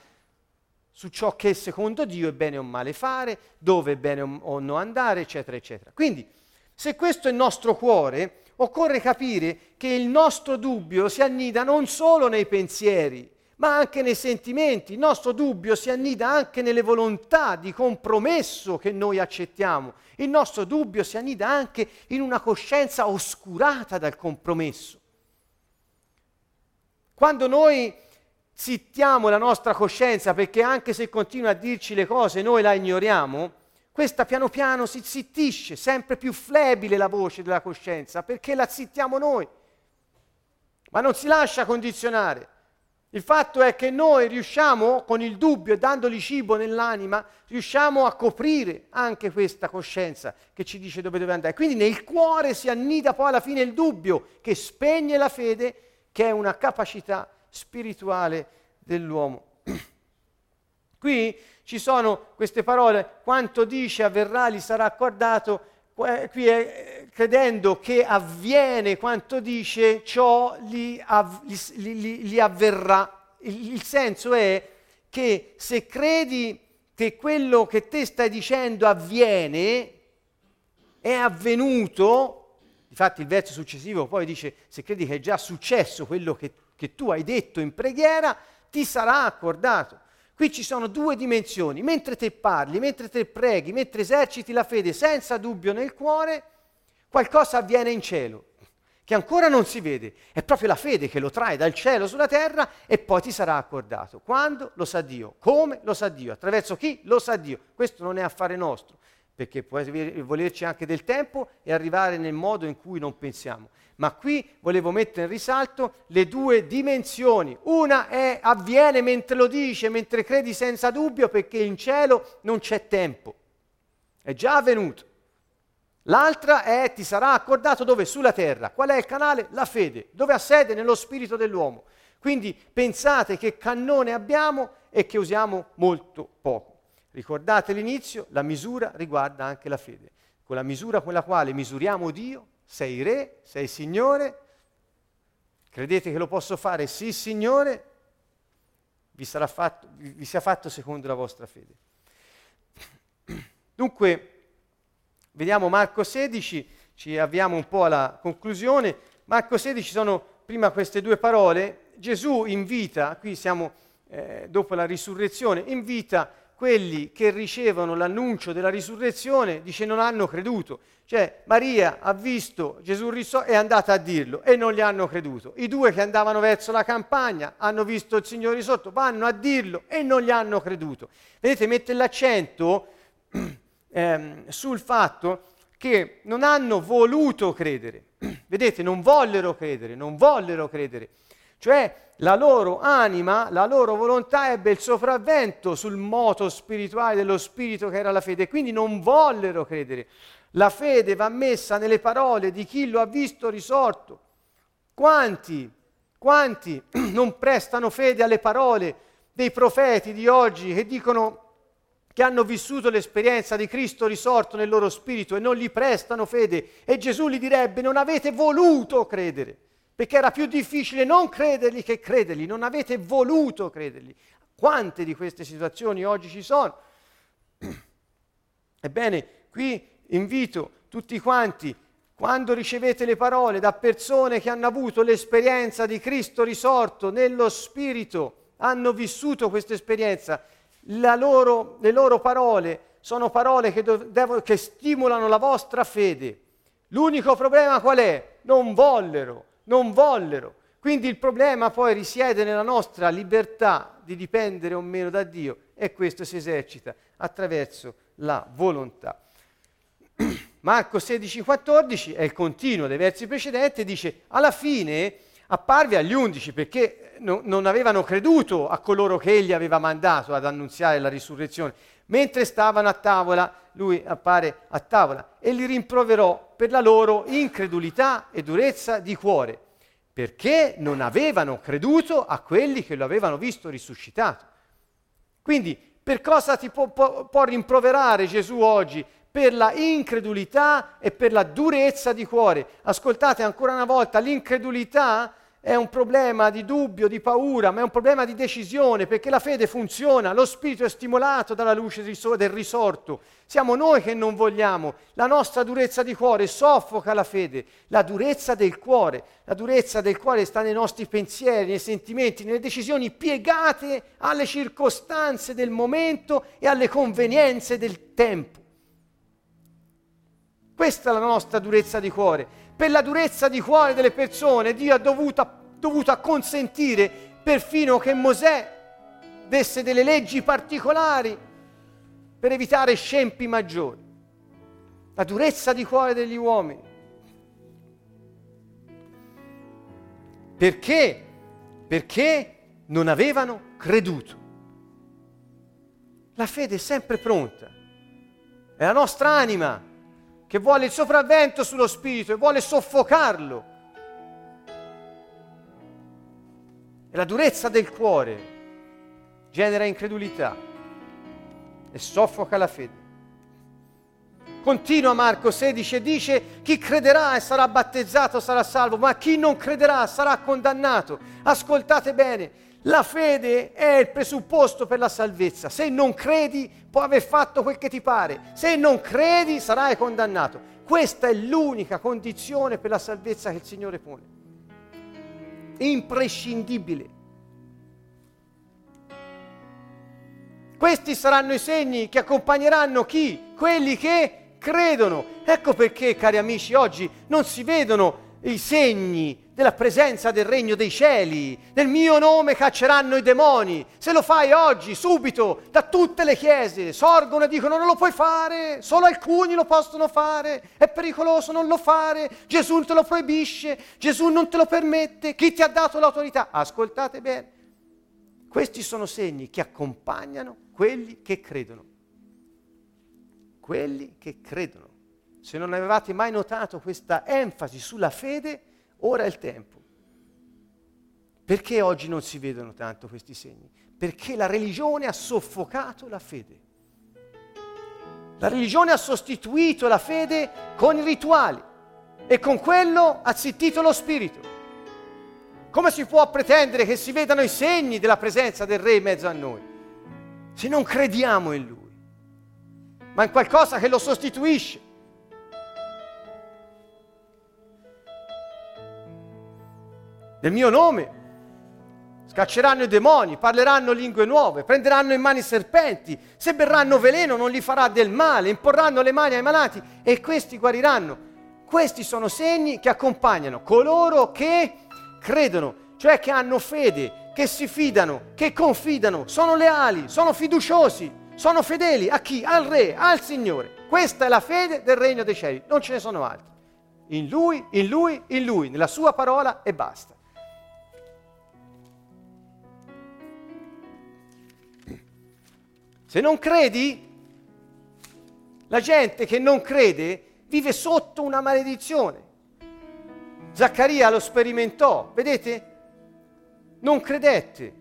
su ciò che secondo Dio è bene o male fare, dove è bene o no andare, eccetera, eccetera. Quindi, se questo è il nostro cuore, occorre capire che il nostro dubbio si annida non solo nei pensieri, ma anche nei sentimenti. Il nostro dubbio si annida anche nelle volontà di compromesso che noi accettiamo. Il nostro dubbio si annida anche in una coscienza oscurata dal compromesso. Quando noi zittiamo la nostra coscienza perché anche se continua a dirci le cose noi la ignoriamo, questa piano piano si zittisce, sempre più flebile la voce della coscienza perché la zittiamo noi, ma non si lascia condizionare. Il fatto è che noi riusciamo, con il dubbio e dandogli cibo nell'anima, riusciamo a coprire anche questa coscienza che ci dice dove deve andare. Quindi nel cuore si annida poi alla fine il dubbio che spegne la fede, che è una capacità spirituale dell'uomo. [clears throat] Qui ci sono queste parole, quanto dice avverrà, gli sarà accordato, qui è credendo che avviene quanto dice, ciò gli, av- gli, gli, gli avverrà. Il, il senso è che se credi che quello che te stai dicendo avviene, è avvenuto, infatti il verso successivo poi dice se credi che è già successo quello che che tu hai detto in preghiera ti sarà accordato. Qui ci sono due dimensioni. Mentre te parli, mentre te preghi, mentre eserciti la fede senza dubbio nel cuore, qualcosa avviene in cielo che ancora non si vede. È proprio la fede che lo trae dal cielo sulla terra e poi ti sarà accordato. Quando? Lo sa Dio. Come? Lo sa Dio. Attraverso chi? Lo sa Dio. Questo non è affare nostro, perché può volerci anche del tempo e arrivare nel modo in cui non pensiamo ma qui volevo mettere in risalto le due dimensioni. Una è avviene mentre lo dice, mentre credi senza dubbio, perché in cielo non c'è tempo. È già avvenuto. L'altra è ti sarà accordato dove? Sulla terra. Qual è il canale? La fede, dove ha sede nello spirito dell'uomo. Quindi pensate che cannone abbiamo e che usiamo molto poco. Ricordate l'inizio, la misura riguarda anche la fede. Con la misura con la quale misuriamo Dio, sei re, sei Signore, credete che lo posso fare? Sì, Signore, vi, fatto, vi sia fatto secondo la vostra fede. [clears throat] Dunque, vediamo Marco 16, ci avviamo un po' alla conclusione. Marco 16 sono prima queste due parole. Gesù invita, qui siamo eh, dopo la risurrezione, invita quelli che ricevono l'annuncio della risurrezione, dice non hanno creduto. Cioè Maria ha visto Gesù risorto è andata a dirlo e non gli hanno creduto. I due che andavano verso la campagna hanno visto il Signore risorto, vanno a dirlo e non gli hanno creduto. Vedete, mette l'accento [clears throat] ehm, sul fatto che non hanno voluto credere. [clears throat] Vedete, non vollero credere, non vollero credere. Cioè la loro anima, la loro volontà ebbe il sopravvento sul moto spirituale dello spirito che era la fede, quindi non vollero credere. La fede va messa nelle parole di chi lo ha visto risorto. Quanti, quanti [clears throat] non prestano fede alle parole dei profeti di oggi che dicono che hanno vissuto l'esperienza di Cristo risorto nel loro spirito e non gli prestano fede e Gesù gli direbbe non avete voluto credere perché era più difficile non credergli che credergli, non avete voluto credergli. Quante di queste situazioni oggi ci sono? [clears throat] Ebbene, qui invito tutti quanti, quando ricevete le parole da persone che hanno avuto l'esperienza di Cristo risorto nello Spirito, hanno vissuto questa esperienza, loro, le loro parole sono parole che, devo, che stimolano la vostra fede. L'unico problema qual è? Non vollero non vollero. Quindi il problema poi risiede nella nostra libertà di dipendere o meno da Dio e questo si esercita attraverso la volontà. [clears throat] Marco 16,14 è il continuo dei versi precedenti, dice alla fine apparve agli undici perché no, non avevano creduto a coloro che egli aveva mandato ad annunziare la risurrezione. Mentre stavano a tavola, lui appare a tavola e li rimproverò per la loro incredulità e durezza di cuore, perché non avevano creduto a quelli che lo avevano visto risuscitato. Quindi, per cosa ti può, può, può rimproverare Gesù oggi? Per la incredulità e per la durezza di cuore. Ascoltate ancora una volta, l'incredulità è un problema di dubbio, di paura, ma è un problema di decisione, perché la fede funziona, lo spirito è stimolato dalla luce del risorto. Siamo noi che non vogliamo, la nostra durezza di cuore soffoca la fede, la durezza del cuore, la durezza del cuore sta nei nostri pensieri, nei sentimenti, nelle decisioni piegate alle circostanze del momento e alle convenienze del tempo. Questa è la nostra durezza di cuore per la durezza di cuore delle persone, Dio ha dovuto, dovuto acconsentire perfino che Mosè desse delle leggi particolari per evitare scempi maggiori. La durezza di cuore degli uomini. Perché? Perché non avevano creduto. La fede è sempre pronta. È la nostra anima che vuole il sopravvento sullo spirito e vuole soffocarlo. E la durezza del cuore genera incredulità e soffoca la fede. Continua Marco 16 e dice chi crederà e sarà battezzato sarà salvo, ma chi non crederà sarà condannato. Ascoltate bene, la fede è il presupposto per la salvezza. Se non credi, puoi aver fatto quel che ti pare. Se non credi, sarai condannato. Questa è l'unica condizione per la salvezza che il Signore pone. Imprescindibile. Questi saranno i segni che accompagneranno chi? Quelli che credono. Ecco perché, cari amici, oggi non si vedono i segni della presenza del regno dei cieli. Nel mio nome cacceranno i demoni. Se lo fai oggi, subito, da tutte le chiese, sorgono e dicono non lo puoi fare, solo alcuni lo possono fare, è pericoloso non lo fare, Gesù te lo proibisce, Gesù non te lo permette, chi ti ha dato l'autorità? Ascoltate bene. Questi sono segni che accompagnano quelli che credono. Quelli che credono. Se non avevate mai notato questa enfasi sulla fede, ora è il tempo. Perché oggi non si vedono tanto questi segni? Perché la religione ha soffocato la fede. La religione ha sostituito la fede con i rituali e con quello ha zittito lo spirito. Come si può pretendere che si vedano i segni della presenza del Re in mezzo a noi se non crediamo in Lui, ma in qualcosa che lo sostituisce? Nel mio nome Scacceranno i demoni, parleranno lingue nuove, prenderanno in mano i serpenti, se berranno veleno non gli farà del male, imporranno le mani ai malati e questi guariranno. Questi sono segni che accompagnano coloro che credono, cioè che hanno fede, che si fidano, che confidano, sono leali, sono fiduciosi, sono fedeli a chi? Al Re, al Signore. Questa è la fede del regno dei cieli, non ce ne sono altri. In Lui, in Lui, in Lui, nella Sua parola e basta. Se non credi, la gente che non crede vive sotto una maledizione. Zaccaria lo sperimentò, vedete? Non credette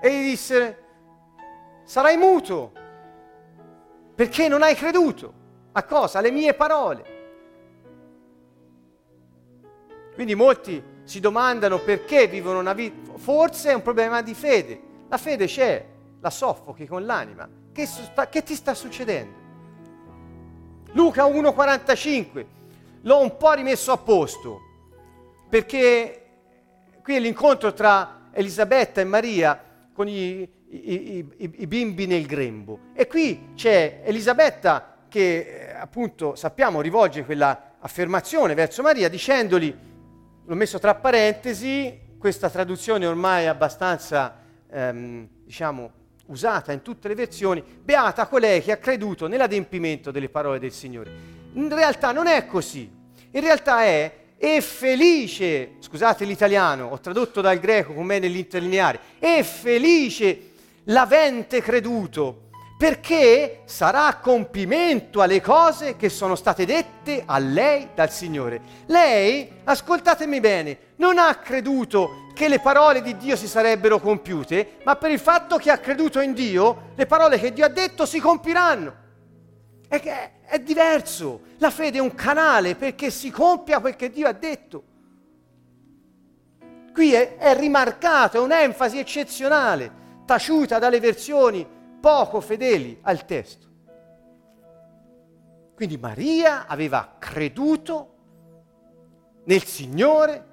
e gli disse, sarai muto perché non hai creduto. A cosa? Alle mie parole. Quindi molti si domandano perché vivono una vita, forse è un problema di fede. La fede c'è, la soffochi con l'anima. Che, che ti sta succedendo? Luca 1,45 l'ho un po' rimesso a posto perché qui è l'incontro tra Elisabetta e Maria con i, i, i, i bimbi nel grembo e qui c'è Elisabetta che eh, appunto sappiamo rivolge quella affermazione verso Maria dicendogli, l'ho messo tra parentesi, questa traduzione ormai è abbastanza ehm, diciamo usata in tutte le versioni, beata colei che ha creduto nell'adempimento delle parole del Signore. In realtà non è così, in realtà è e felice, scusate l'italiano, ho tradotto dal greco con me nell'interlineare, e felice l'avente creduto, perché sarà compimento alle cose che sono state dette a lei dal Signore. Lei, ascoltatemi bene, non ha creduto che le parole di Dio si sarebbero compiute, ma per il fatto che ha creduto in Dio, le parole che Dio ha detto si compiranno. È, è, è diverso. La fede è un canale perché si compia quel che Dio ha detto. Qui è, è rimarcato, è un'enfasi eccezionale, taciuta dalle versioni poco fedeli al testo. Quindi Maria aveva creduto nel Signore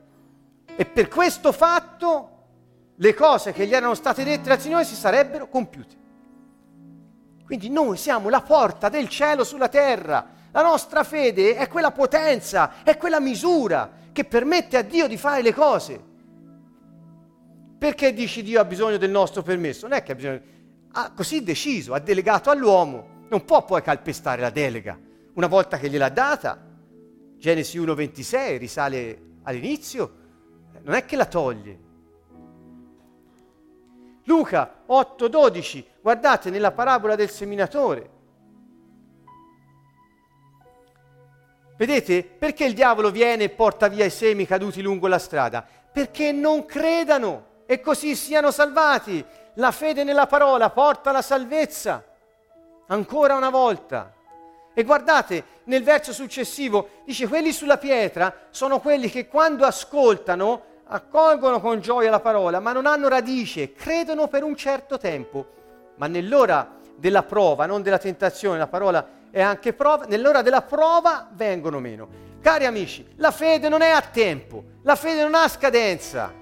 e per questo fatto le cose che gli erano state dette dal Signore si sarebbero compiute. Quindi noi siamo la porta del cielo sulla terra. La nostra fede è quella potenza, è quella misura che permette a Dio di fare le cose. Perché dici Dio ha bisogno del nostro permesso? Non è che ha bisogno, ha così deciso, ha delegato all'uomo, non può poi calpestare la delega. Una volta che gliel'ha data, Genesi 1,26 risale all'inizio, non è che la toglie. Luca 8:12, guardate nella parabola del seminatore. Vedete perché il diavolo viene e porta via i semi caduti lungo la strada? Perché non credano e così siano salvati. La fede nella parola porta la salvezza. Ancora una volta. E guardate, nel verso successivo dice, quelli sulla pietra sono quelli che quando ascoltano accolgono con gioia la parola, ma non hanno radice, credono per un certo tempo, ma nell'ora della prova, non della tentazione, la parola è anche prova, nell'ora della prova vengono meno. Cari amici, la fede non è a tempo, la fede non ha scadenza.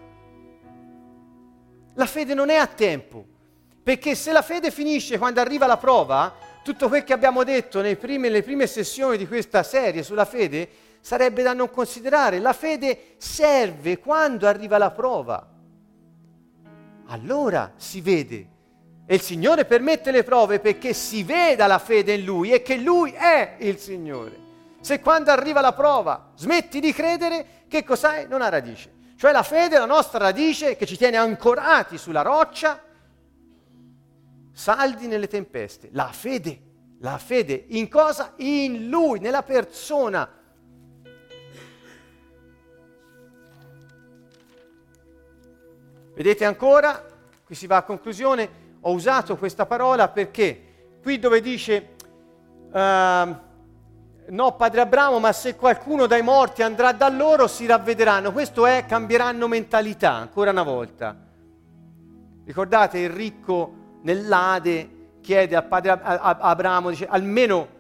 La fede non è a tempo, perché se la fede finisce quando arriva la prova, tutto quel che abbiamo detto primi, nelle prime sessioni di questa serie sulla fede sarebbe da non considerare. La fede serve quando arriva la prova. Allora si vede. E il Signore permette le prove perché si veda la fede in Lui e che Lui è il Signore. Se quando arriva la prova smetti di credere, che cos'hai? Non ha radice. Cioè la fede è la nostra radice che ci tiene ancorati sulla roccia, saldi nelle tempeste. La fede, la fede in cosa? In Lui, nella persona Vedete ancora? Qui si va a conclusione. Ho usato questa parola perché qui dove dice uh, no padre Abramo, ma se qualcuno dai morti andrà da loro si ravvederanno. Questo è cambieranno mentalità, ancora una volta. Ricordate il ricco nell'Ade chiede a padre Abramo, dice almeno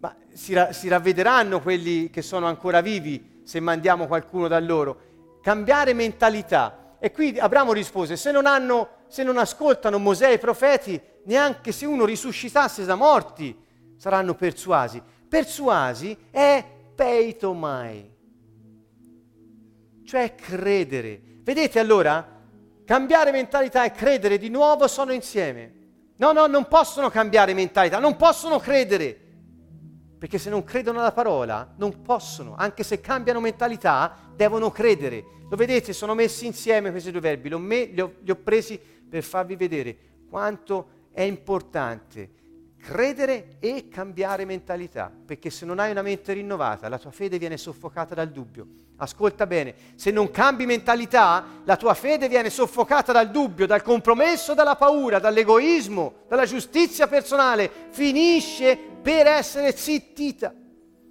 ma si, ra- si ravvederanno quelli che sono ancora vivi se mandiamo qualcuno da loro. Cambiare mentalità. E qui Abramo rispose, se non, hanno, se non ascoltano Mosè e i profeti, neanche se uno risuscitasse da morti, saranno persuasi. Persuasi è peitomai, cioè credere. Vedete allora? Cambiare mentalità e credere di nuovo sono insieme. No, no, non possono cambiare mentalità, non possono credere. Perché se non credono alla parola, non possono, anche se cambiano mentalità, devono credere. Lo vedete, sono messi insieme questi due verbi, li, ho, li ho presi per farvi vedere quanto è importante credere e cambiare mentalità, perché se non hai una mente rinnovata, la tua fede viene soffocata dal dubbio. Ascolta bene, se non cambi mentalità, la tua fede viene soffocata dal dubbio, dal compromesso, dalla paura, dall'egoismo, dalla giustizia personale, finisce per essere zittita.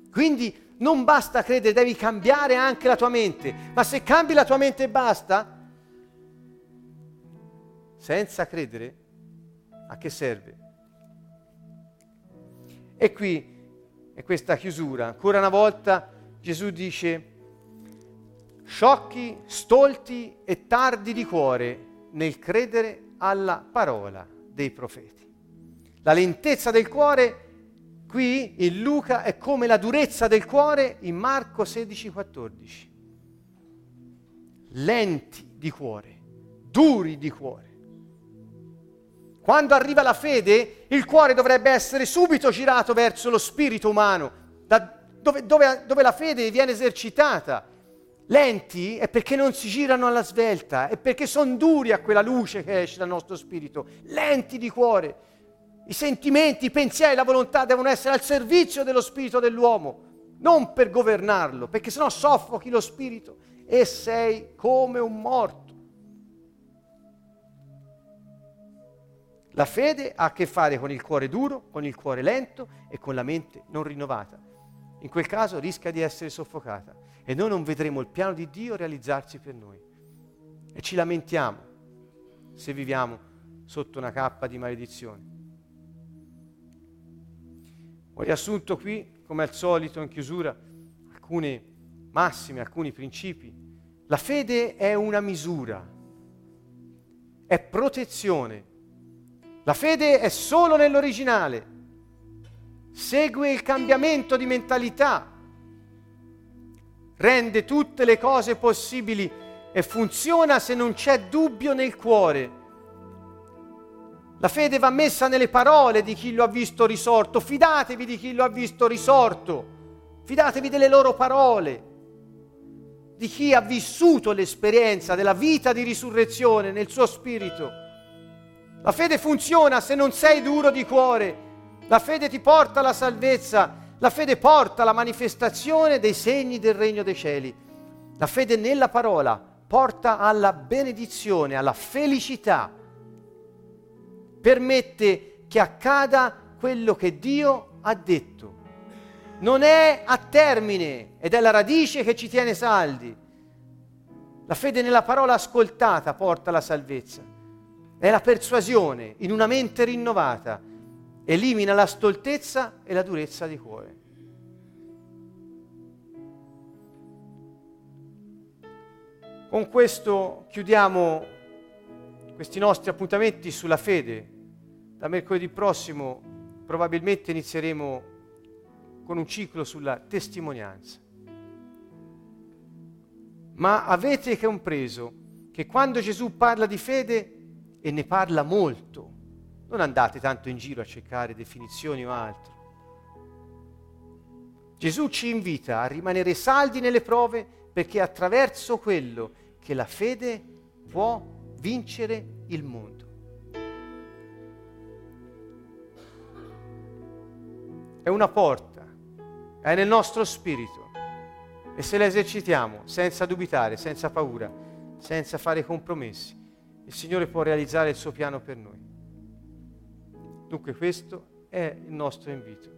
Quindi non basta credere, devi cambiare anche la tua mente. Ma se cambi la tua mente e basta, senza credere, a che serve? E qui è questa chiusura. Ancora una volta Gesù dice, sciocchi, stolti e tardi di cuore nel credere alla parola dei profeti. La lentezza del cuore qui in Luca è come la durezza del cuore in Marco 16, 14. Lenti di cuore, duri di cuore. Quando arriva la fede, il cuore dovrebbe essere subito girato verso lo spirito umano, dove, dove, dove la fede viene esercitata. Lenti è perché non si girano alla svelta, è perché sono duri a quella luce che esce dal nostro spirito. Lenti di cuore. I sentimenti, i pensieri, la volontà devono essere al servizio dello spirito dell'uomo, non per governarlo, perché sennò soffochi lo spirito e sei come un morto. La fede ha a che fare con il cuore duro, con il cuore lento e con la mente non rinnovata. In quel caso rischia di essere soffocata e noi non vedremo il piano di Dio realizzarsi per noi. E ci lamentiamo se viviamo sotto una cappa di maledizione. Ho riassunto qui, come al solito in chiusura, alcune massime, alcuni principi. La fede è una misura, è protezione la fede è solo nell'originale, segue il cambiamento di mentalità, rende tutte le cose possibili e funziona se non c'è dubbio nel cuore. La fede va messa nelle parole di chi lo ha visto risorto, fidatevi di chi lo ha visto risorto, fidatevi delle loro parole, di chi ha vissuto l'esperienza della vita di risurrezione nel suo spirito. La fede funziona se non sei duro di cuore. La fede ti porta alla salvezza. La fede porta alla manifestazione dei segni del regno dei cieli. La fede nella parola porta alla benedizione, alla felicità. Permette che accada quello che Dio ha detto. Non è a termine ed è la radice che ci tiene saldi. La fede nella parola ascoltata porta alla salvezza. È la persuasione in una mente rinnovata. Elimina la stoltezza e la durezza di cuore. Con questo chiudiamo questi nostri appuntamenti sulla fede. Da mercoledì prossimo probabilmente inizieremo con un ciclo sulla testimonianza. Ma avete compreso che quando Gesù parla di fede e ne parla molto. Non andate tanto in giro a cercare definizioni o altro. Gesù ci invita a rimanere saldi nelle prove perché attraverso quello che la fede può vincere il mondo. È una porta, è nel nostro spirito e se la esercitiamo senza dubitare, senza paura, senza fare compromessi, il Signore può realizzare il suo piano per noi. Dunque questo è il nostro invito.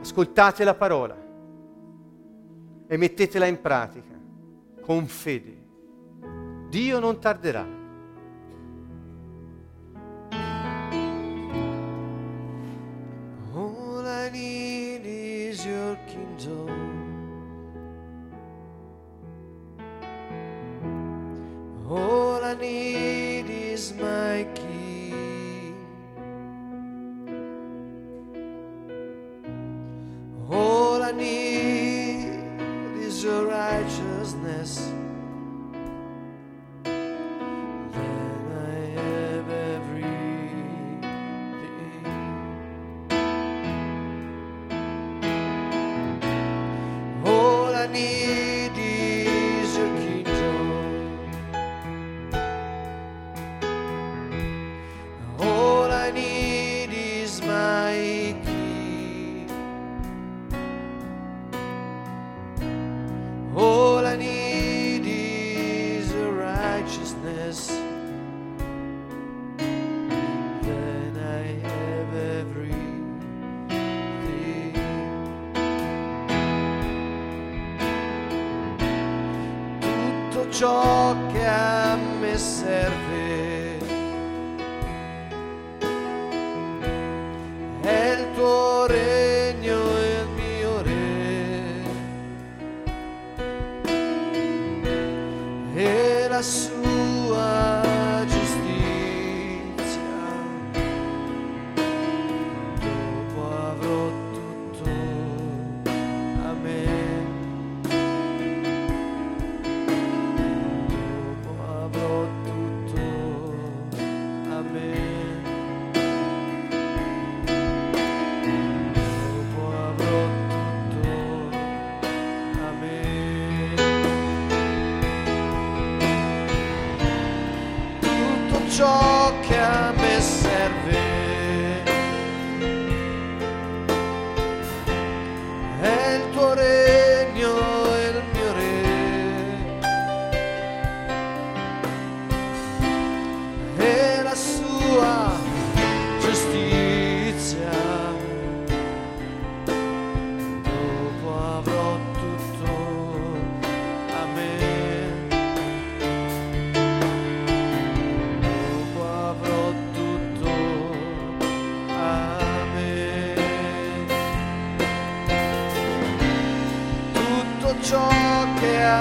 Ascoltate la parola e mettetela in pratica con fede. Dio non tarderà. Ciò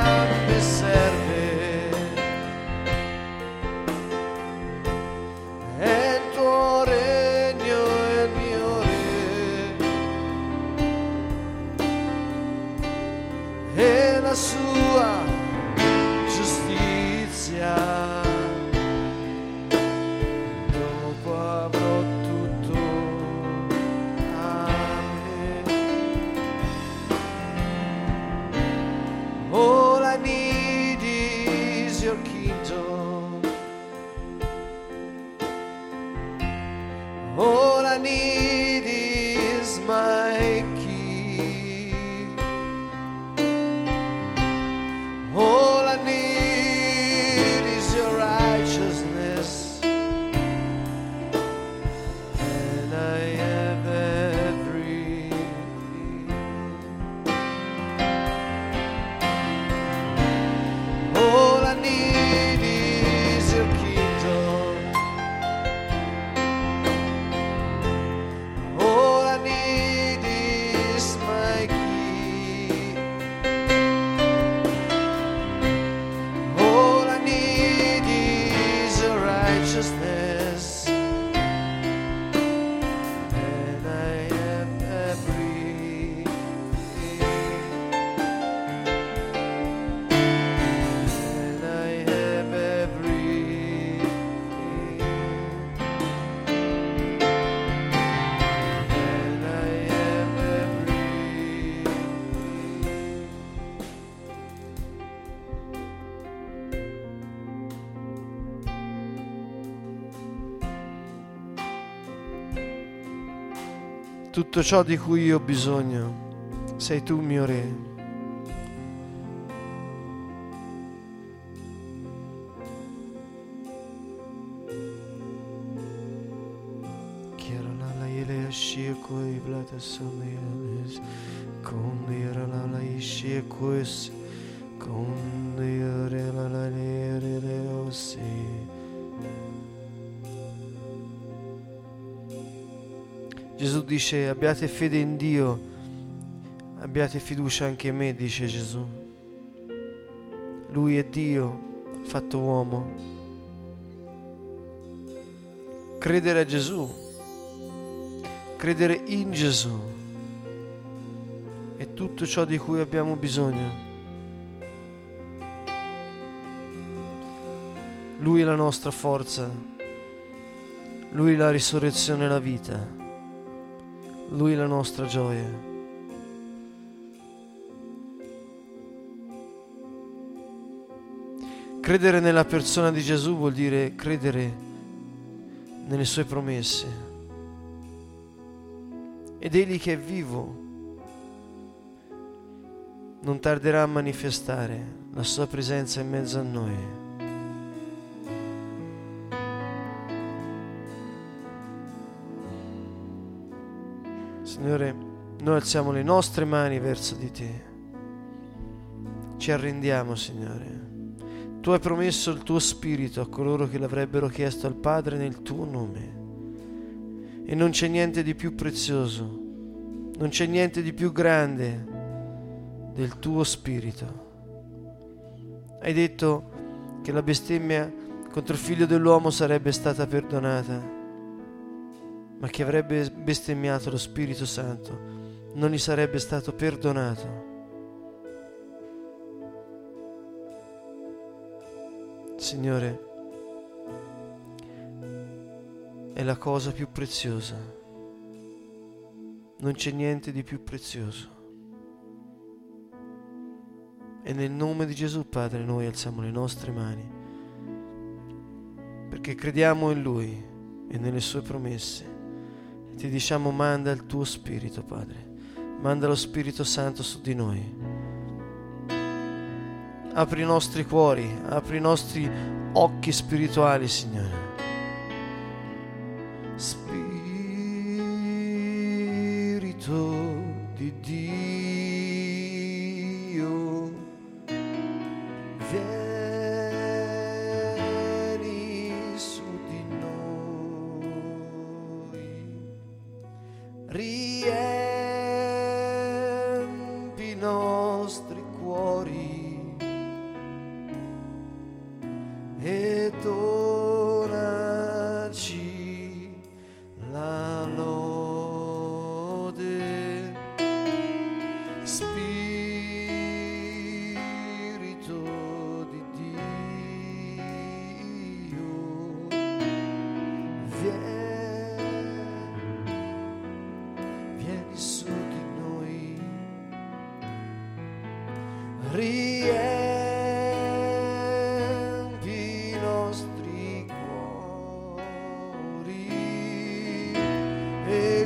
out. tutto ciò di cui io ho bisogno. Sei tu mio Re. Shekoi blata somianis, kondi rala la ishekoi, kondi Gesù dice abbiate fede in Dio, abbiate fiducia anche in me, dice Gesù. Lui è Dio, fatto uomo. Credere a Gesù, credere in Gesù è tutto ciò di cui abbiamo bisogno. Lui è la nostra forza, Lui è la risurrezione e la vita. Lui è la nostra gioia. Credere nella persona di Gesù vuol dire credere nelle sue promesse. Ed egli che è vivo non tarderà a manifestare la sua presenza in mezzo a noi. Signore, noi alziamo le nostre mani verso di te. Ci arrendiamo, Signore. Tu hai promesso il tuo spirito a coloro che l'avrebbero chiesto al Padre nel tuo nome. E non c'è niente di più prezioso, non c'è niente di più grande del tuo spirito. Hai detto che la bestemmia contro il figlio dell'uomo sarebbe stata perdonata ma chi avrebbe bestemmiato lo Spirito Santo non gli sarebbe stato perdonato. Signore, è la cosa più preziosa. Non c'è niente di più prezioso. E nel nome di Gesù, Padre, noi alziamo le nostre mani perché crediamo in Lui e nelle sue promesse ti diciamo manda il tuo Spirito, Padre. Manda lo Spirito Santo su di noi. Apri i nostri cuori, apri i nostri occhi spirituali, Signore. Spirito di Dio,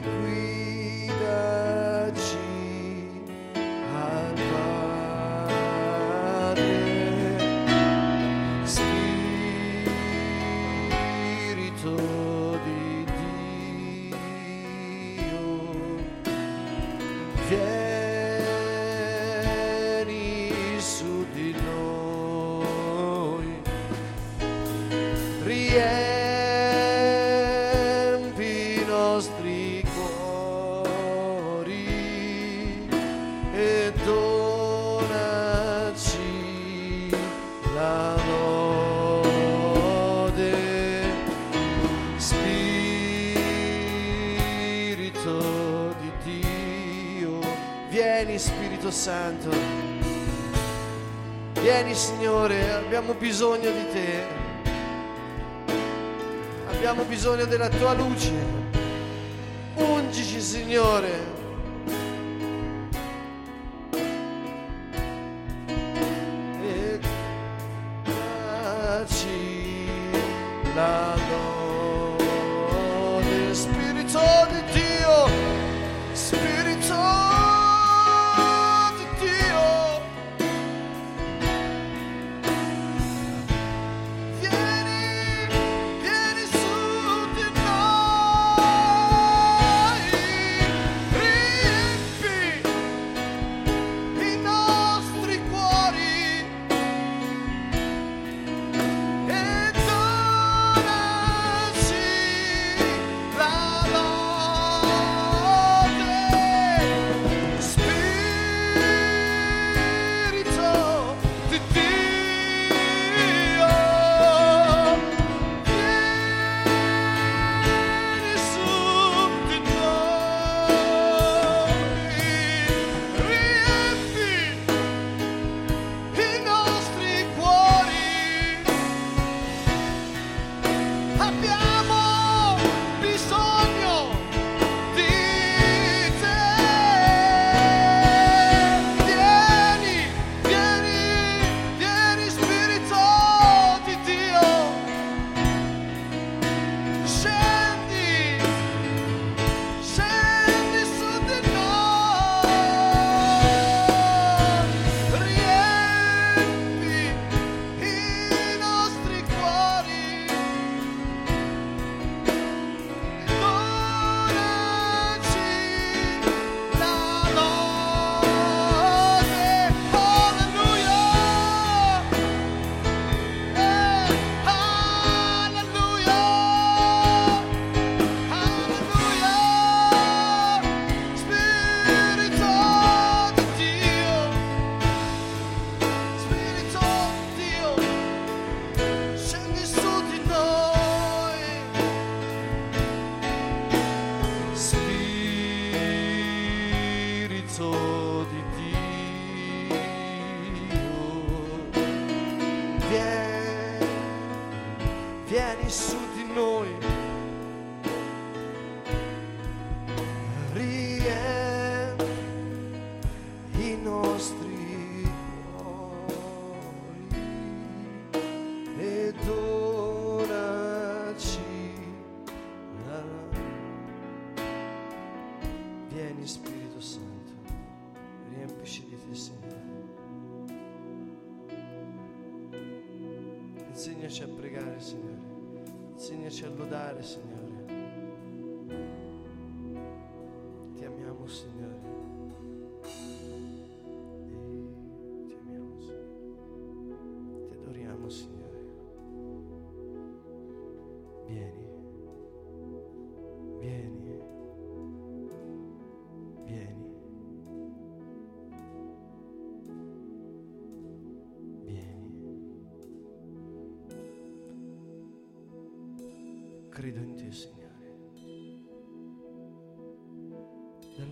quick. Santo. Vieni Signore, abbiamo bisogno di te. Abbiamo bisogno della tua luce. Ungici Signore.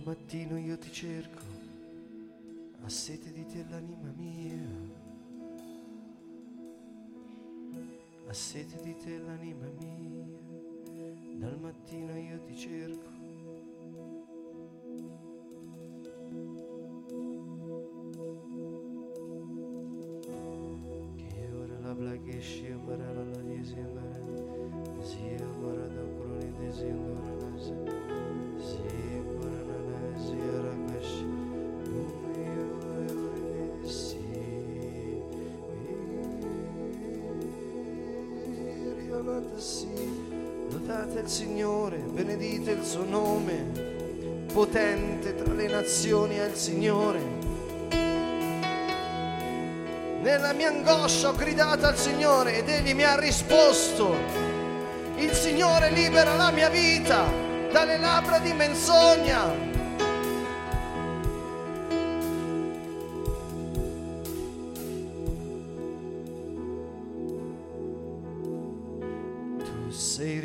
Mattino io ti cerco, ha sete di te l'anima mia. Ha sete di te l'anima mia. Dal mattino io ti cerco. Che ora la blagheshi para la la disi andare. Zia para da croni desi andare. Zia Lodate il Signore, benedite il suo nome, potente tra le nazioni è il Signore. Nella mia angoscia ho gridato al Signore ed Egli mi ha risposto. Il Signore libera la mia vita dalle labbra di menzogna. Tu sei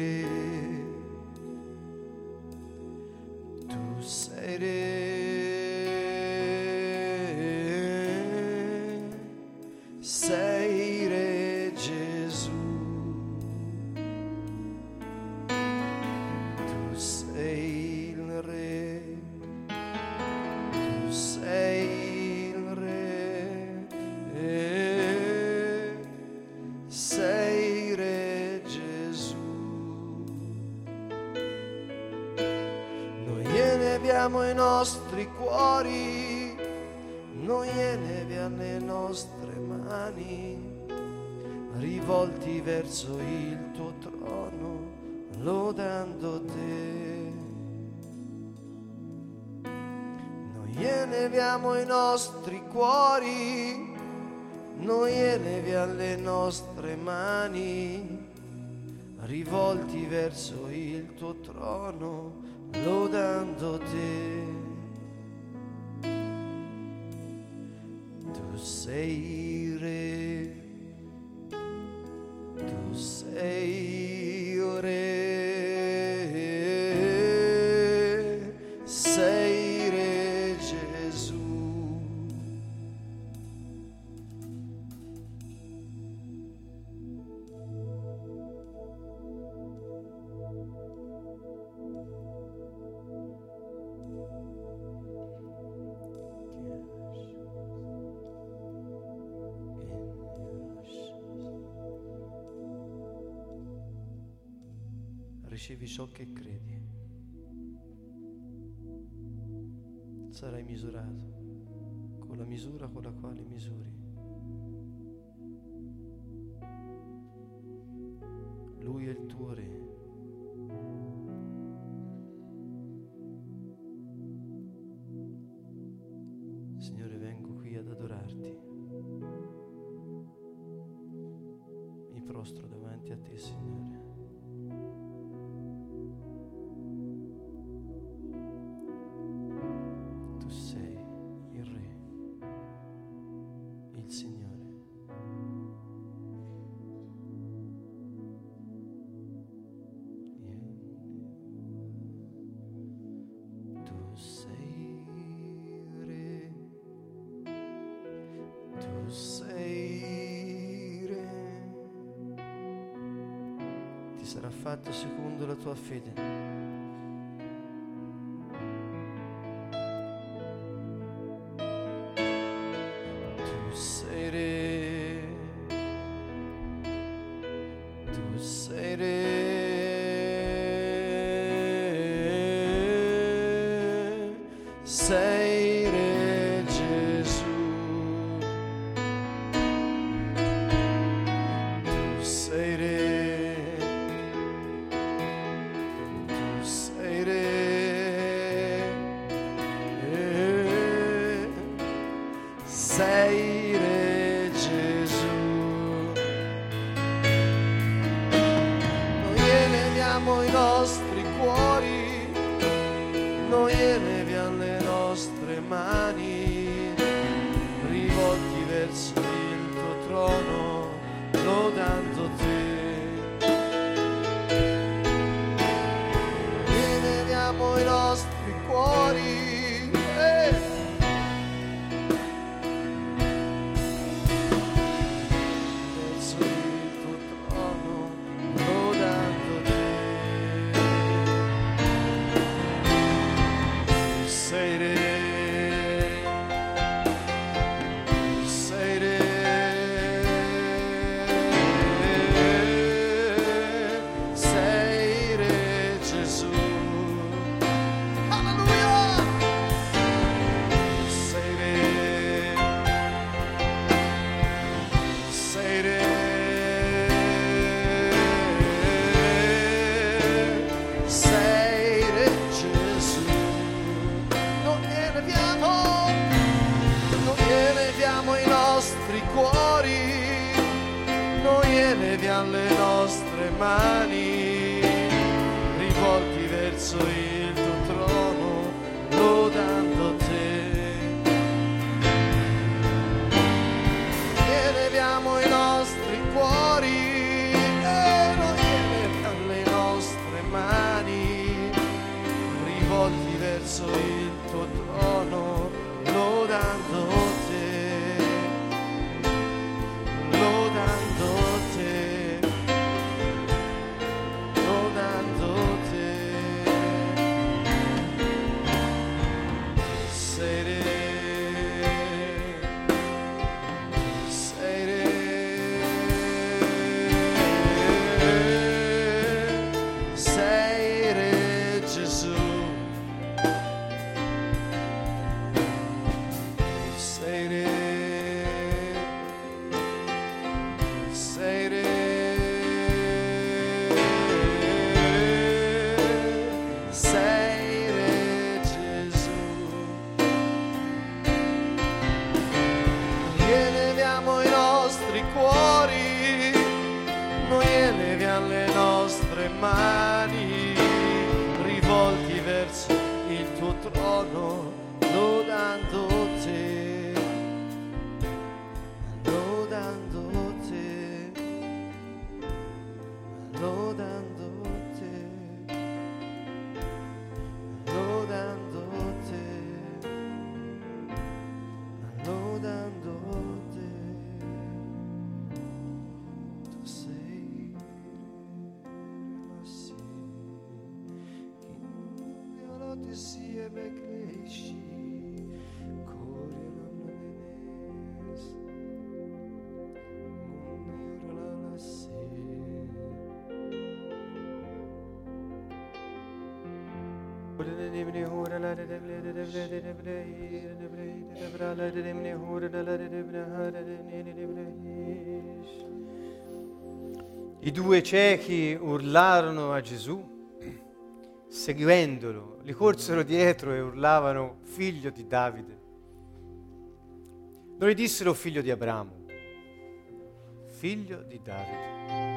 eleviamo i nostri cuori, noi eleviamo le nostre mani, rivolti verso il tuo trono, lodando te. Noi eleviamo i nostri cuori, noi eleviamo le nostre mani, rivolti verso il tuo trono, choque sarà fatto secondo la tua fede. I due ciechi urlarono a Gesù, seguendolo, gli corsero dietro e urlavano, figlio di Davide. Non gli dissero figlio di Abramo, figlio di Davide.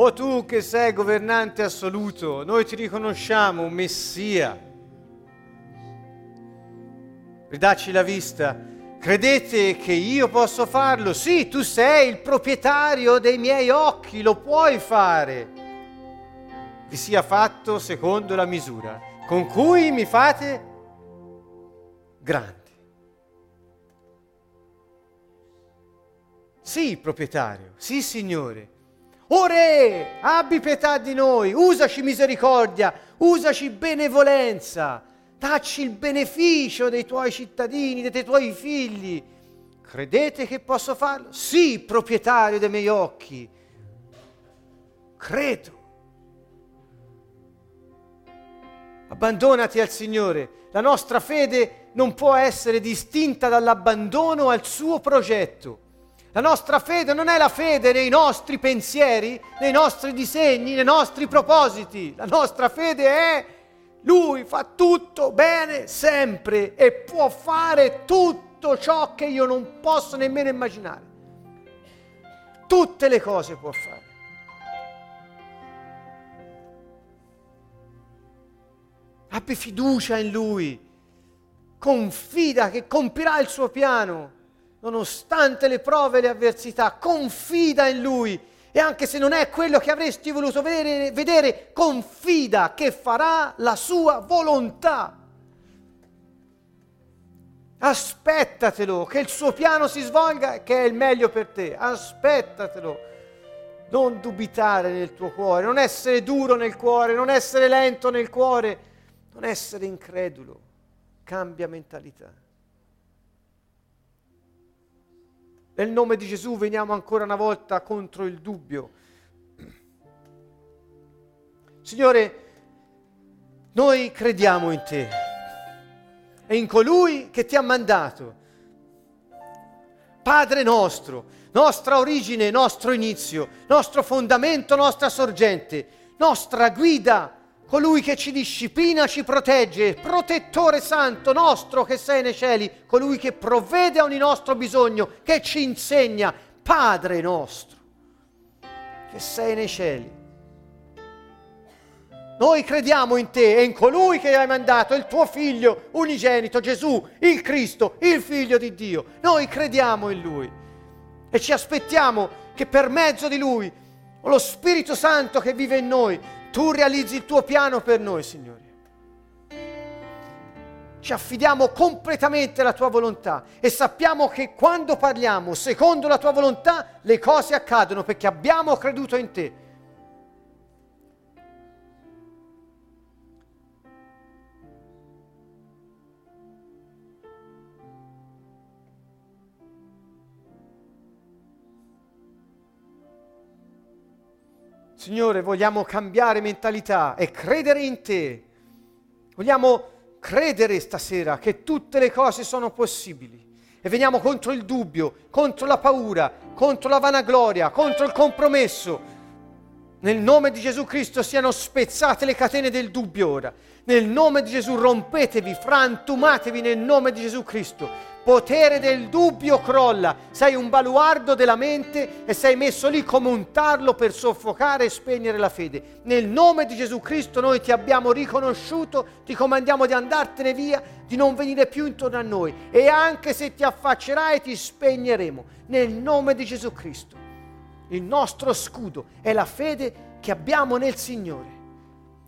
O tu che sei governante assoluto, noi ti riconosciamo Messia. Ridacci la vista. Credete che io posso farlo? Sì, tu sei il proprietario dei miei occhi, lo puoi fare. Vi sia fatto secondo la misura con cui mi fate grande. Sì, proprietario, sì, signore. Ore, abbi pietà di noi, usaci misericordia, usaci benevolenza, dacci il beneficio dei tuoi cittadini, dei tuoi figli. Credete che posso farlo? Sì, proprietario dei miei occhi. Credo. Abbandonati al Signore. La nostra fede non può essere distinta dall'abbandono al suo progetto. La nostra fede non è la fede nei nostri pensieri, nei nostri disegni, nei nostri propositi. La nostra fede è lui fa tutto bene sempre e può fare tutto ciò che io non posso nemmeno immaginare. Tutte le cose può fare. Abbi fiducia in Lui, confida che compirà il suo piano, nonostante le prove e le avversità, confida in Lui e anche se non è quello che avresti voluto vedere, vedere confida che farà la sua volontà. Aspettatelo, che il suo piano si svolga, che è il meglio per te. Aspettatelo. Non dubitare nel tuo cuore, non essere duro nel cuore, non essere lento nel cuore, non essere incredulo. Cambia mentalità. Nel nome di Gesù veniamo ancora una volta contro il dubbio. Signore, noi crediamo in te e in colui che ti ha mandato. Padre nostro, nostra origine, nostro inizio, nostro fondamento, nostra sorgente, nostra guida, colui che ci disciplina, ci protegge, protettore santo nostro che sei nei cieli, colui che provvede a ogni nostro bisogno, che ci insegna, Padre nostro che sei nei cieli. Noi crediamo in te e in colui che hai mandato, il tuo figlio unigenito, Gesù, il Cristo, il figlio di Dio. Noi crediamo in lui e ci aspettiamo che per mezzo di lui, lo Spirito Santo che vive in noi, tu realizzi il tuo piano per noi, Signore. Ci affidiamo completamente alla tua volontà e sappiamo che quando parliamo secondo la tua volontà le cose accadono perché abbiamo creduto in te. Signore, vogliamo cambiare mentalità e credere in te. Vogliamo credere stasera che tutte le cose sono possibili. E veniamo contro il dubbio, contro la paura, contro la vanagloria, contro il compromesso. Nel nome di Gesù Cristo siano spezzate le catene del dubbio ora. Nel nome di Gesù rompetevi, frantumatevi nel nome di Gesù Cristo potere del dubbio crolla, sei un baluardo della mente e sei messo lì come un tarlo per soffocare e spegnere la fede. Nel nome di Gesù Cristo noi ti abbiamo riconosciuto, ti comandiamo di andartene via, di non venire più intorno a noi e anche se ti affaccerai ti spegneremo. Nel nome di Gesù Cristo. Il nostro scudo è la fede che abbiamo nel Signore.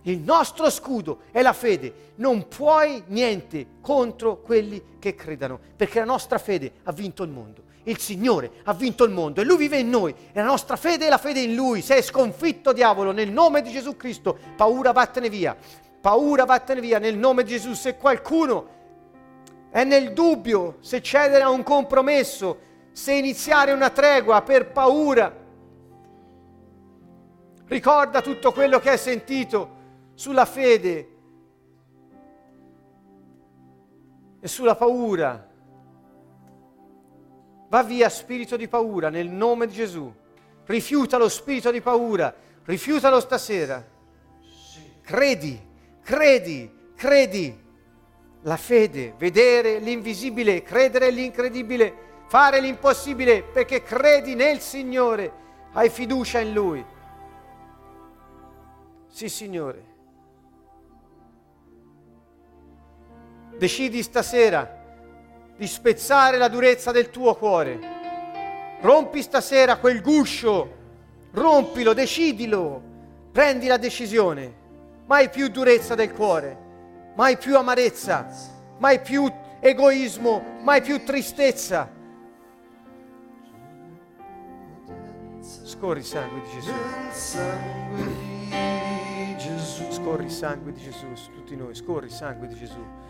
Il nostro scudo è la fede. Non puoi niente contro quelli che credano, perché la nostra fede ha vinto il mondo. Il Signore ha vinto il mondo e Lui vive in noi e la nostra fede è la fede in Lui. Sei sconfitto, diavolo, nel nome di Gesù Cristo. Paura, vattene via. Paura, vattene via nel nome di Gesù. Se qualcuno è nel dubbio, se cedere a un compromesso, se iniziare una tregua per paura, ricorda tutto quello che hai sentito sulla fede e sulla paura. Va via spirito di paura nel nome di Gesù. Rifiuta lo spirito di paura, rifiutalo stasera. Credi, credi, credi. La fede, vedere l'invisibile, credere l'incredibile, fare l'impossibile perché credi nel Signore, hai fiducia in Lui. Sì, Signore. Decidi stasera di spezzare la durezza del tuo cuore. Rompi stasera quel guscio, rompilo, decidilo, prendi la decisione. Mai più durezza del cuore, mai più amarezza, mai più egoismo, mai più tristezza. Scorri sangue di Gesù. Scorri sangue di Gesù su tutti noi. Scorri sangue di Gesù.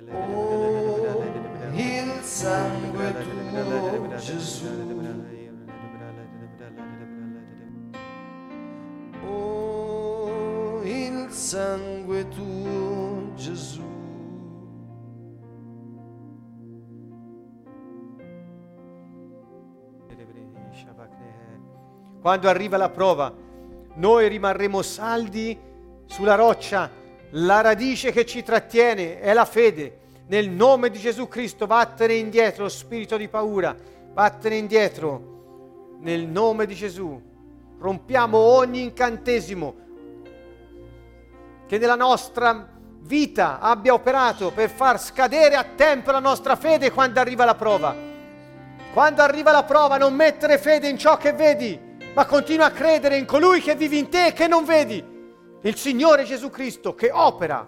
Oh, il sangue tuo, Gesù. Oh, il sangue tuo, Gesù. Quando arriva la prova, noi rimarremo saldi sulla roccia. La radice che ci trattiene è la fede. Nel nome di Gesù Cristo, vattene indietro, spirito di paura, vattene indietro. Nel nome di Gesù, rompiamo ogni incantesimo che nella nostra vita abbia operato per far scadere a tempo la nostra fede quando arriva la prova. Quando arriva la prova, non mettere fede in ciò che vedi, ma continua a credere in colui che vive in te e che non vedi, il Signore Gesù Cristo che opera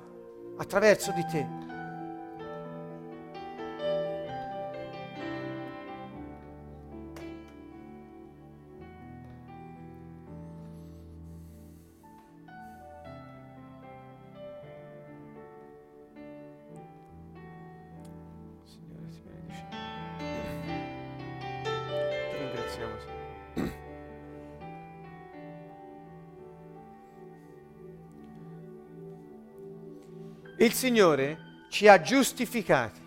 attraverso di te. Signore ci ha giustificati.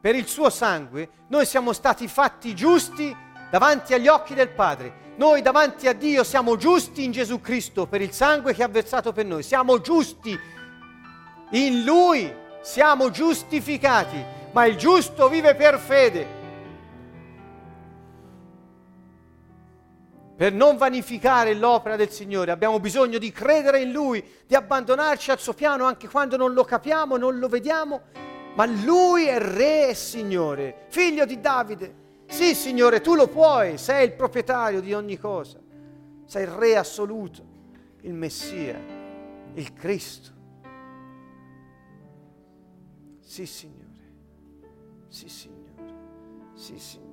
Per il suo sangue noi siamo stati fatti giusti davanti agli occhi del Padre. Noi davanti a Dio siamo giusti in Gesù Cristo per il sangue che ha versato per noi. Siamo giusti in Lui, siamo giustificati, ma il giusto vive per fede. Per non vanificare l'opera del Signore abbiamo bisogno di credere in Lui, di abbandonarci al suo piano anche quando non lo capiamo, non lo vediamo, ma Lui è Re e Signore, figlio di Davide. Sì, Signore, tu lo puoi, sei il proprietario di ogni cosa, sei il Re assoluto, il Messia, il Cristo. Sì, Signore, sì, Signore, sì, Signore.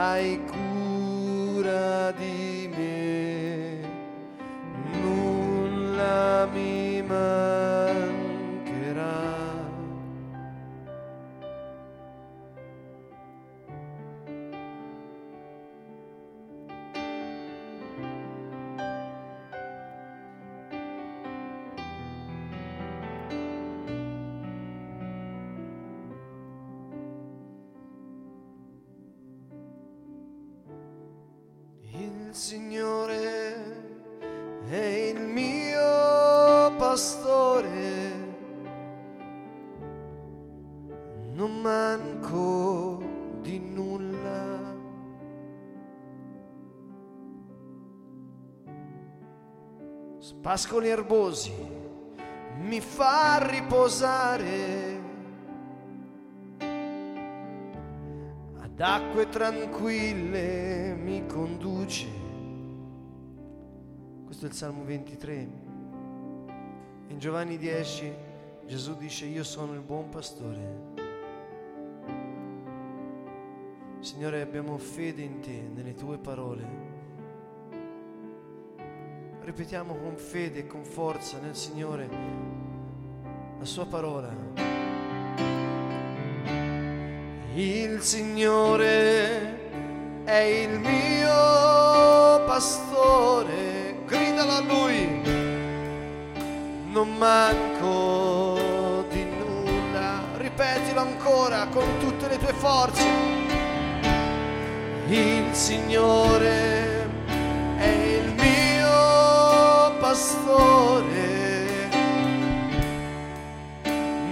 hai Signore è il mio pastore, non manco di nulla. Pascoli erbosi mi fa riposare ad acque tranquille mi conduce. Questo è il Salmo 23. In Giovanni 10 Gesù dice io sono il buon pastore. Signore abbiamo fede in te, nelle tue parole. Ripetiamo con fede e con forza nel Signore. la sua parola. Il Signore è il mio pastore, gridalo a Lui, non manco di nulla, ripetilo ancora con tutte le tue forze. Il Signore è il mio pastore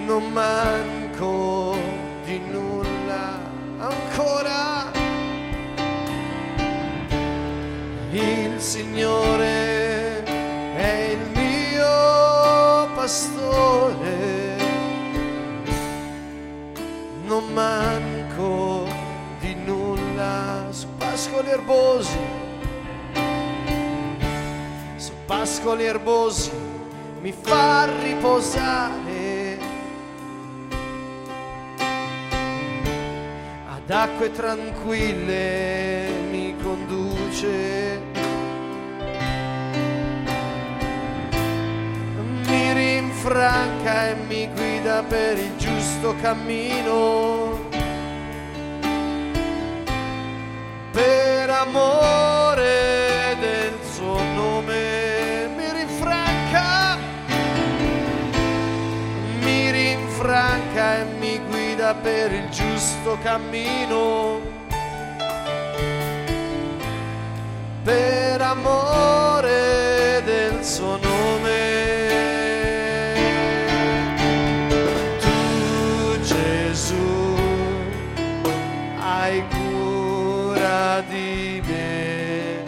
non manco di nulla ancora. Il Signore erbosi, su pascoli erbosi mi fa riposare ad acque tranquille mi conduce. Mi rinfranca e mi guida per il giusto cammino. Per amore del suo nome mi rinfranca, mi rinfranca e mi guida per il giusto cammino. Per amore del suo nome. Tu Gesù hai cura di me,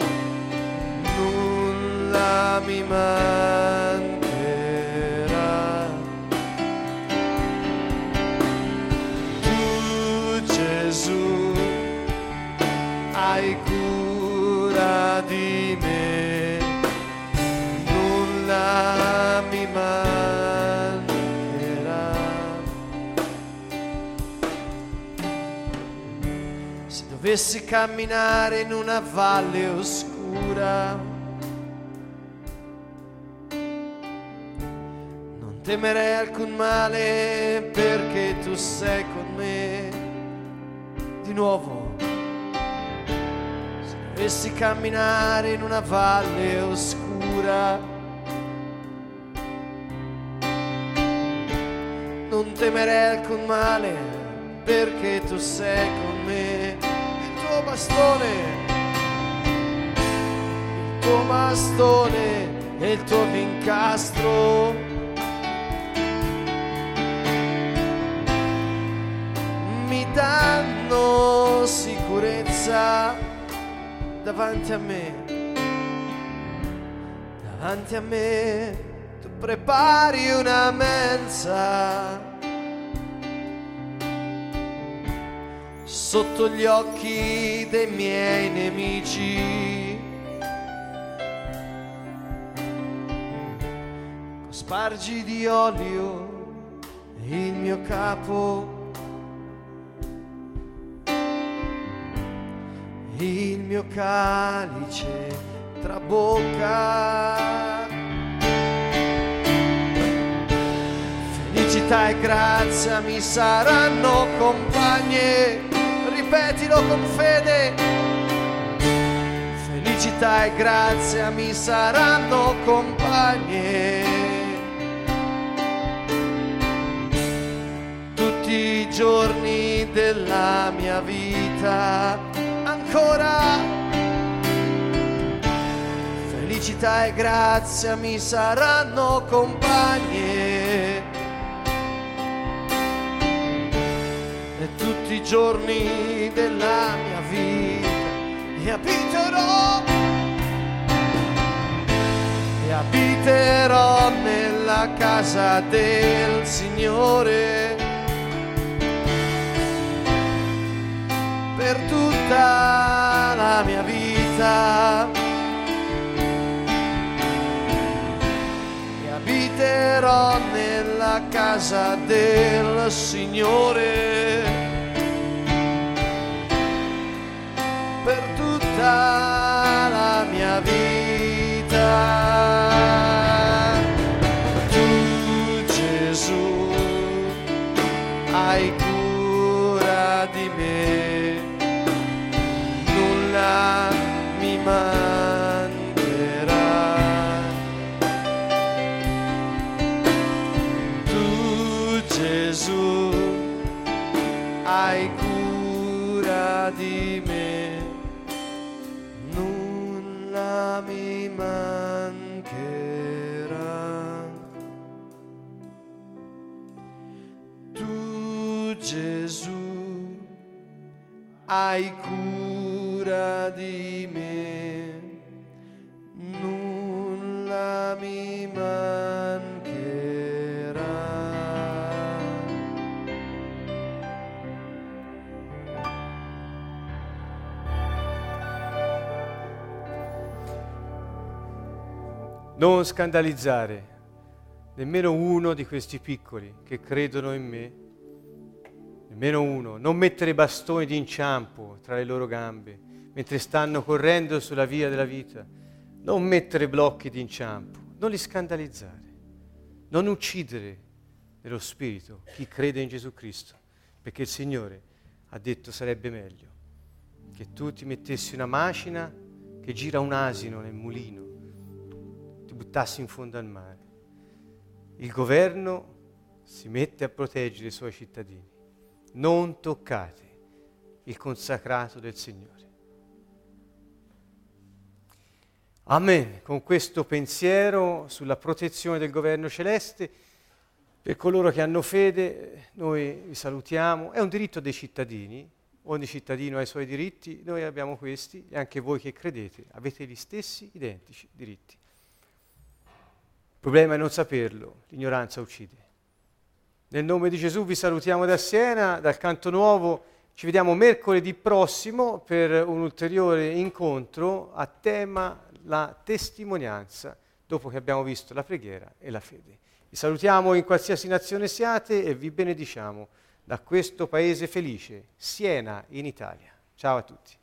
nulla mi mancherà. Dovessi camminare in una valle oscura, non temerei alcun male perché tu sei con me. Di nuovo, se dovessi camminare in una valle oscura, non temerei alcun male perché tu sei con me. Bastone, il tuo bastone e il tuo vincastro. Mi danno sicurezza davanti a me, davanti a me tu prepari una mensa sotto gli occhi dei miei nemici. Spargi di olio il mio capo, il mio calice trabocca. Felicità e grazia mi saranno compagne, ripetilo con fede. Felicità e grazia mi saranno compagne. Tutti i giorni della mia vita ancora. Felicità e grazia mi saranno compagne. Tutti i giorni della mia vita e abiterò e abiterò nella casa del Signore per tutta la mia vita. E abiterò nella casa del Signore la mia vita. Hai cura di me, nulla mi mancherà. Non scandalizzare nemmeno uno di questi piccoli che credono in me, nemmeno uno. Non mettere bastoni d'inciampo tra le loro gambe mentre stanno correndo sulla via della vita. Non mettere blocchi d'inciampo, non li scandalizzare. Non uccidere nello spirito chi crede in Gesù Cristo, perché il Signore ha detto sarebbe meglio che tu ti mettessi una macina che gira un asino nel mulino ti buttassi in fondo al mare. Il governo si mette a proteggere i suoi cittadini. Non toccate il consacrato del Signore. Amen. Con questo pensiero sulla protezione del governo celeste, per coloro che hanno fede, noi vi salutiamo. È un diritto dei cittadini, ogni cittadino ha i suoi diritti, noi abbiamo questi e anche voi che credete avete gli stessi identici diritti. Il problema è non saperlo, l'ignoranza uccide. Nel nome di Gesù vi salutiamo da Siena, dal Canto Nuovo. Ci vediamo mercoledì prossimo per un ulteriore incontro a tema la testimonianza, dopo che abbiamo visto la preghiera e la fede. Vi salutiamo in qualsiasi nazione siate e vi benediciamo da questo paese felice, Siena in Italia. Ciao a tutti.